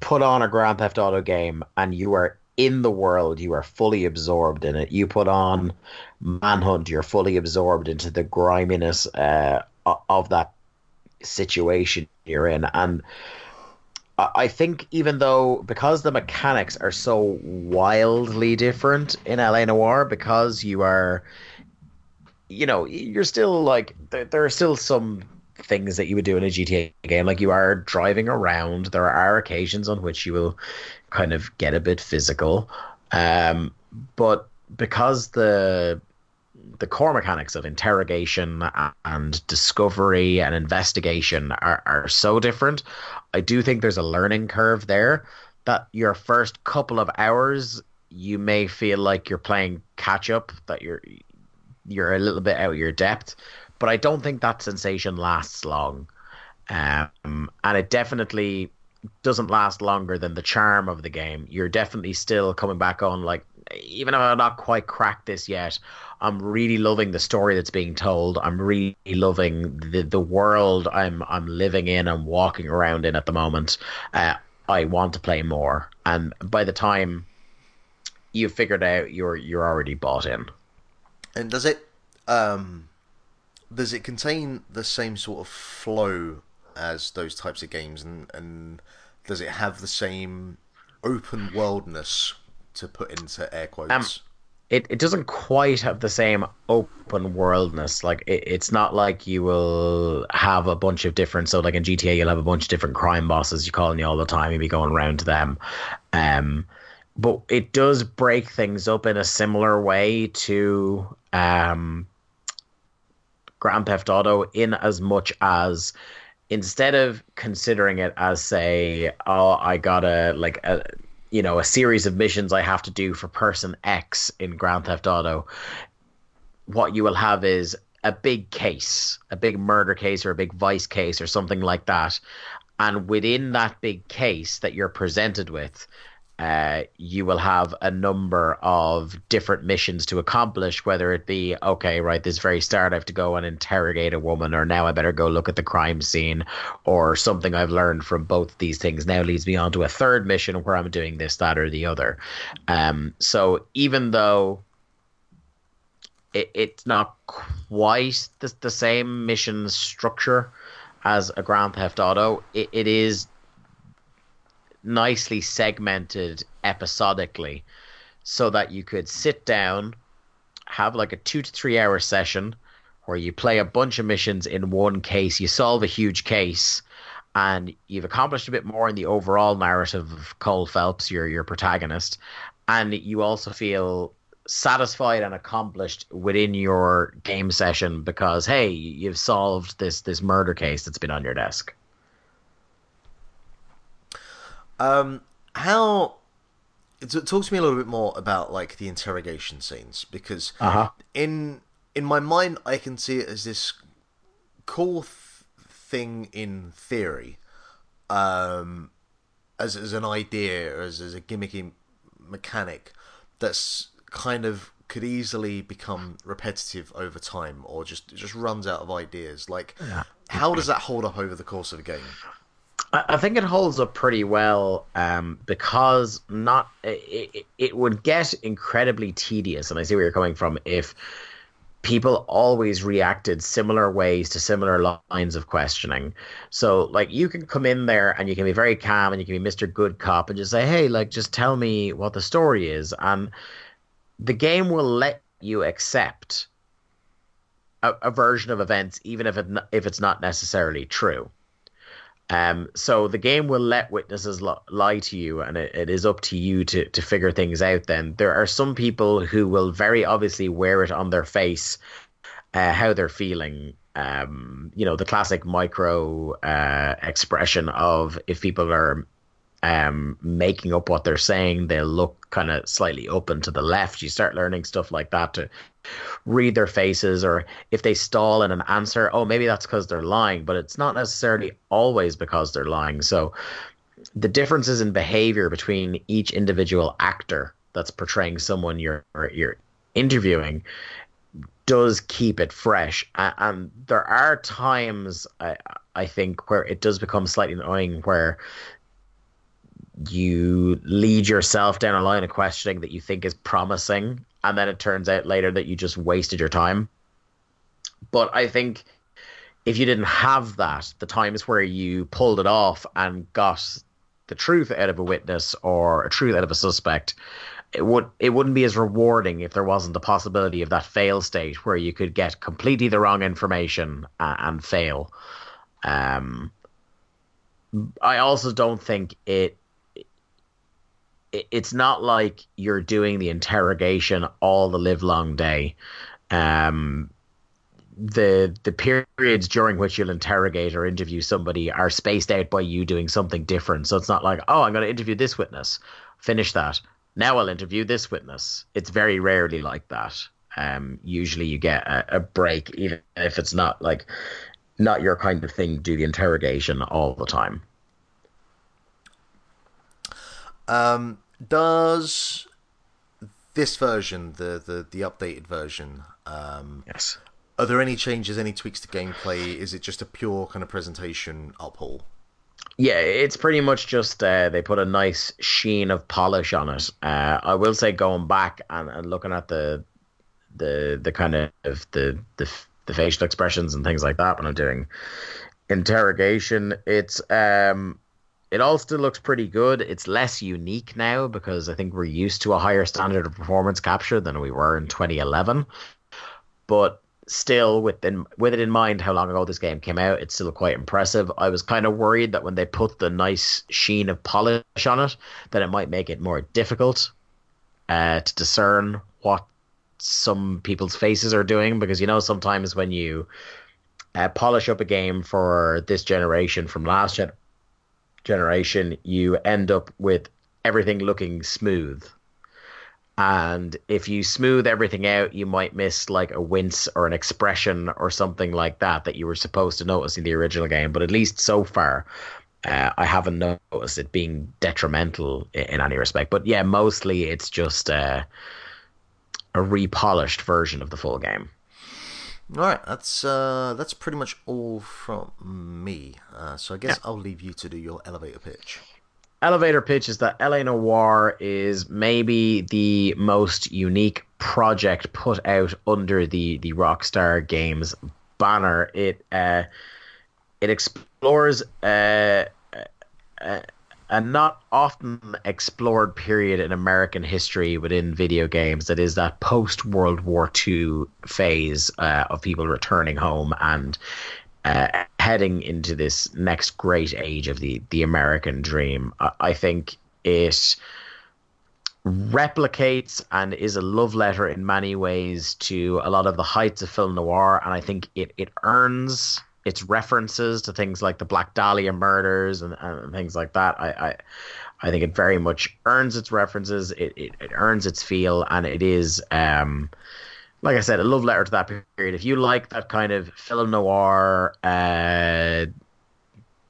put on a Grand Theft Auto game and you are in the world, you are fully absorbed in it. You put on Manhunt, you're fully absorbed into the griminess uh, of that situation you're in. And I think even though because the mechanics are so wildly different in LA Noire, because you are, you know, you're still like there, there are still some things that you would do in a GTA game. Like you are driving around. There are occasions on which you will kind of get a bit physical. Um, but because the the core mechanics of interrogation and discovery and investigation are, are so different, I do think there's a learning curve there that your first couple of hours you may feel like you're playing catch up, that you're you're a little bit out of your depth. But I don't think that sensation lasts long, um, and it definitely doesn't last longer than the charm of the game. You're definitely still coming back on like even if I've not quite cracked this yet, I'm really loving the story that's being told. I'm really loving the the world I'm I'm living in and walking around in at the moment. Uh, I want to play more, and by the time you've figured out, you're you're already bought in. And does it um, does it contain the same sort of flow as those types of games, and and does it have the same open worldness to put into air quotes? Um, it, it doesn't quite have the same open worldness. Like it, it's not like you will have a bunch of different. So like in GTA, you'll have a bunch of different crime bosses you call you all the time. You'll be going around to them. Um, but it does break things up in a similar way to um, Grand Theft Auto, in as much as instead of considering it as say, oh, I gotta like a you know a series of missions I have to do for person X in Grand Theft Auto, what you will have is a big case, a big murder case or a big vice case or something like that. And within that big case that you're presented with, uh, you will have a number of different missions to accomplish, whether it be, okay, right, this very start I have to go and interrogate a woman, or now I better go look at the crime scene, or something I've learned from both these things now leads me on to a third mission where I'm doing this, that, or the other. Um, so even though it, it's not quite the, the same mission structure as a Grand Theft Auto, it, it is nicely segmented episodically so that you could sit down, have like a two to three hour session where you play a bunch of missions in one case, you solve a huge case, and you've accomplished a bit more in the overall narrative of Cole Phelps, your your protagonist, and you also feel satisfied and accomplished within your game session because hey, you've solved this this murder case that's been on your desk. Um, how? Talk to me a little bit more about like the interrogation scenes because Uh-huh. in in my mind I can see it as this cool th- thing in theory, um, as as an idea, as as a gimmicky mechanic that's kind of could easily become repetitive over time or just just runs out of ideas. Like, how does that hold up over the course of a game? I think it holds up pretty well um, because not it, it, would get incredibly tedious, and I see where you're coming from if people always reacted similar ways to similar lines of questioning. So like you can come in there and you can be very calm and you can be Mr. Good Cop and just say, "Hey, like just tell me what the story is." And the game will let you accept a, a version of events even if it if it's not necessarily true. Um, so the game will let witnesses li- lie to you, and it, it is up to you to to figure things out. Then there are some people who will very obviously wear it on their face, uh, how they're feeling. Um, you know, the classic micro uh, expression of if people are um, making up what they're saying, they'll look kind of slightly up and to the left. You start learning stuff like that to read their faces, or if they stall in an answer, oh, maybe that's because they're lying, but it's not necessarily always because they're lying. So the differences in behavior between each individual actor that's portraying someone you're you're interviewing does keep it fresh and, there are times I, I think where it does become slightly annoying where you lead yourself down a line of questioning that you think is promising and then it turns out later that you just wasted your time. But i think if you didn't have that the times where you pulled it off and got the truth out of a witness or a truth out of a suspect it would it wouldn't be as rewarding if there wasn't the possibility of that fail state where you could get completely the wrong information uh, and fail. Um i also don't think it it's not like you're doing the interrogation all the live long day. Um, the the periods during which you'll interrogate or interview somebody are spaced out by you doing something different. So it's not like, oh, I'm going to interview this witness, finish that, Now I'll interview this witness. It's very rarely like that. Um, usually you get a, a break, even if it's not like not your kind of thing. Do the interrogation all the time. Um, does this version, the the the updated version, um, Yes. are there any changes, any tweaks to gameplay? Is it just a pure kind of presentation uphaul? Yeah, it's pretty much just uh, they put a nice sheen of polish on it. Uh, I will say, going back and, and looking at the the the kind of the the the facial expressions and things like that when I'm doing interrogation, it's um it all still looks pretty good. It's less unique now because I think we're used to a higher standard of performance capture than we were in 2011. But still, within with it in mind how long ago this game came out, it's still quite impressive. I was kind of worried that when they put the nice sheen of polish on it, that it might make it more difficult uh, to discern what some people's faces are doing because you know sometimes when you uh, polish up a game for this generation from last gen- generation, you end up with everything looking smooth. And if you smooth everything out, you might miss like a wince or an expression or something like that that you were supposed to notice in the original game. But at least so far, uh, I haven't noticed it being detrimental in, in, any respect. But yeah, mostly it's just uh, a repolished version of the full game. All right, that's uh, that's pretty much all from me. Uh, so I guess Yeah. I'll leave you to do your elevator pitch. elevator pitch is that LA Noire is maybe the most unique project put out under the the Rockstar Games banner. It uh, it explores uh, a, a not often explored period in American history within video games. That is that post World War II phase uh, of people returning home and uh, heading into this next great age of the the American dream. I, I think it replicates and is a love letter in many ways to a lot of the heights of film noir, and I think it it earns its references to things like the Black Dahlia murders and, and things like that. I, I I think it very much earns its references. It, it, it earns its feel, and it is, um, like I said, a love letter to that period. If you like that kind of film noir, uh,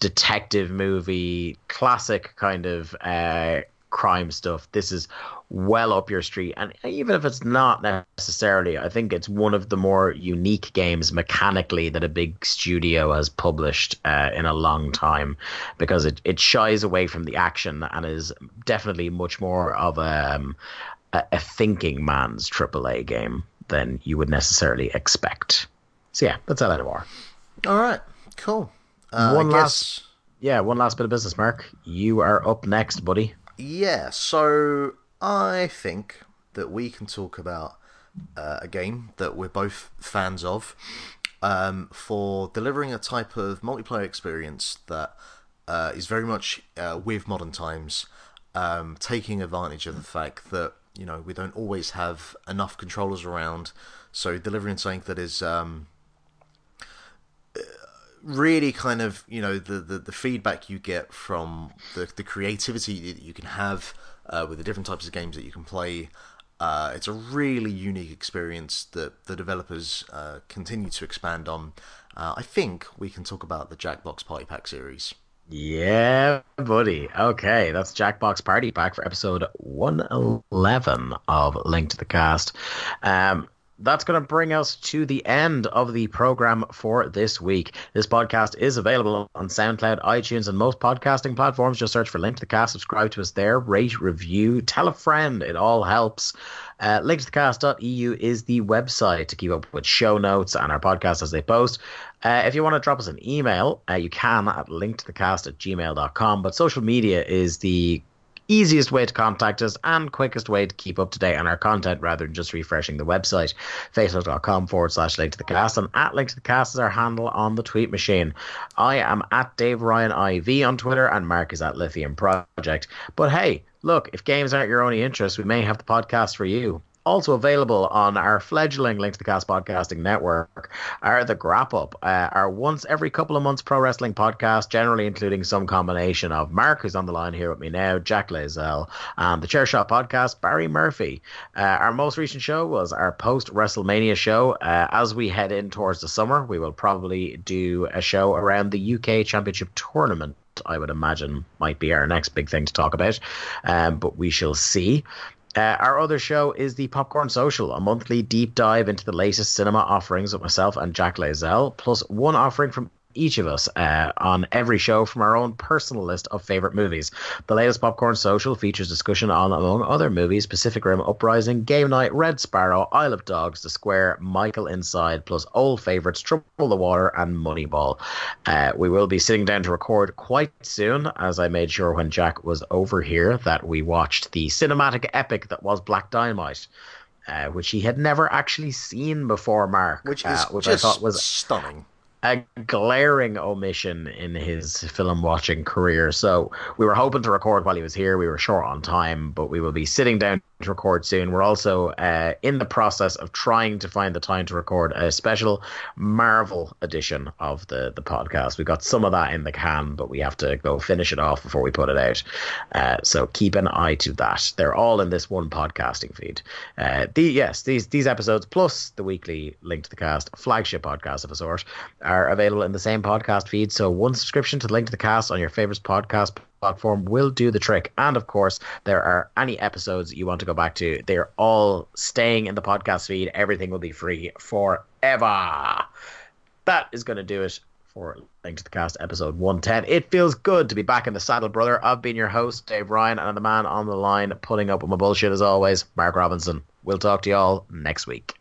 detective movie, classic kind of uh, crime stuff, this is well up your street. And even if it's not necessarily, I think it's one of the more unique games mechanically that a big studio has published uh, in a long time because it, it shies away from the action and is definitely much more of a, um, a, a thinking man's AAA game than you would necessarily expect. So yeah, that's LA Noire. All right, cool. Uh, One I last- guess, Yeah, one last bit of business, Mark. You are up next, buddy. yeah. So I think that we can talk about uh, a game that we're both fans of um, for delivering a type of multiplayer experience that uh, is very much uh, with modern times, um, taking advantage of the fact that you know we don't always have enough controllers around, so delivering something that is. Um, really kind of you know the, the, the feedback you get from the, the creativity that you can have uh, with the different types of games that you can play uh, it's a really unique experience that the developers uh, continue to expand on uh, I think we can talk about the Jackbox Party Pack series Yeah, buddy. Okay, that's Jackbox Party Pack for episode 111 of Link to the Cast. Um, that's going to bring us to the end of the program for this week. This podcast is available on SoundCloud, iTunes, and most podcasting platforms. Just search for Link to the Cast, subscribe to us there, rate, review, tell a friend. It all helps. Uh, linktothecast.eu is the website to keep up with show notes and our podcast as they post. Uh, if you want to drop us an email, uh, you can at linktothecast at gmail.com. But social media is the easiest way to contact us and quickest way to keep up to date on our content rather than just refreshing the website. Facebook.com forward slash link to the cast and at link to the cast is our handle on the tweet machine. I am at Dave Ryan IV on Twitter and Mark is at Lithium Project. But hey, look, if games aren't your only interest, we may have the podcast for you. Also available on our fledgling Link to the Cast podcasting network are the Grap Up, uh, our once every couple of months pro wrestling podcast, generally including some combination of Mark, who's on the line here with me now, Jack Layzell, and the Chair Shot podcast, Barry Murphy. Uh, our most recent show was our post WrestleMania show. Uh, as we head in towards the summer, we will probably do a show around the UK Championship Tournament. I would imagine might be our next big thing to talk about, um, but we shall see. Uh, our other show is the Popcorn Social, a monthly deep dive into the latest cinema offerings with myself and Jack Layzell, plus one offering from each of us uh, on every show from our own personal list of favorite movies. The latest Popcorn Social features discussion on, among other movies, Pacific Rim Uprising, Game Night, Red Sparrow, Isle of Dogs, The Square, Michael Inside, plus old favorites Trouble the Water and Moneyball. Uh, we will be sitting down to record quite soon, as I made sure when Jack was over here that we watched the cinematic epic that was Black Dynamite. Uh, which he had never actually seen before, Mark. Which is uh, which I thought was stunning. A glaring omission in his film watching career. So we were hoping to record while he was here. We were short on time, but we will be sitting down to record soon. We're also uh, in the process of trying to find the time to record a special Marvel edition of the the podcast. We've got some of that in the can, but we have to go finish it off before we put it out. Uh, so keep an eye to that. They're all in this one podcasting feed. Uh, the yes, these these episodes plus the weekly link to the cast flagship podcast of a sort are available in the same podcast feed. So one subscription to the link to the cast on your favorite podcast platform will do the trick. And of course, there are any episodes you want to go back to. They're all staying in the podcast feed. Everything will be free forever. That is going to do it for Link to the Cast episode 110. It feels good to be back in the saddle, brother. I've been your host, Dave Ryan, and the man on the line putting up with my bullshit as always, Mark Robinson. We'll talk to you all next week.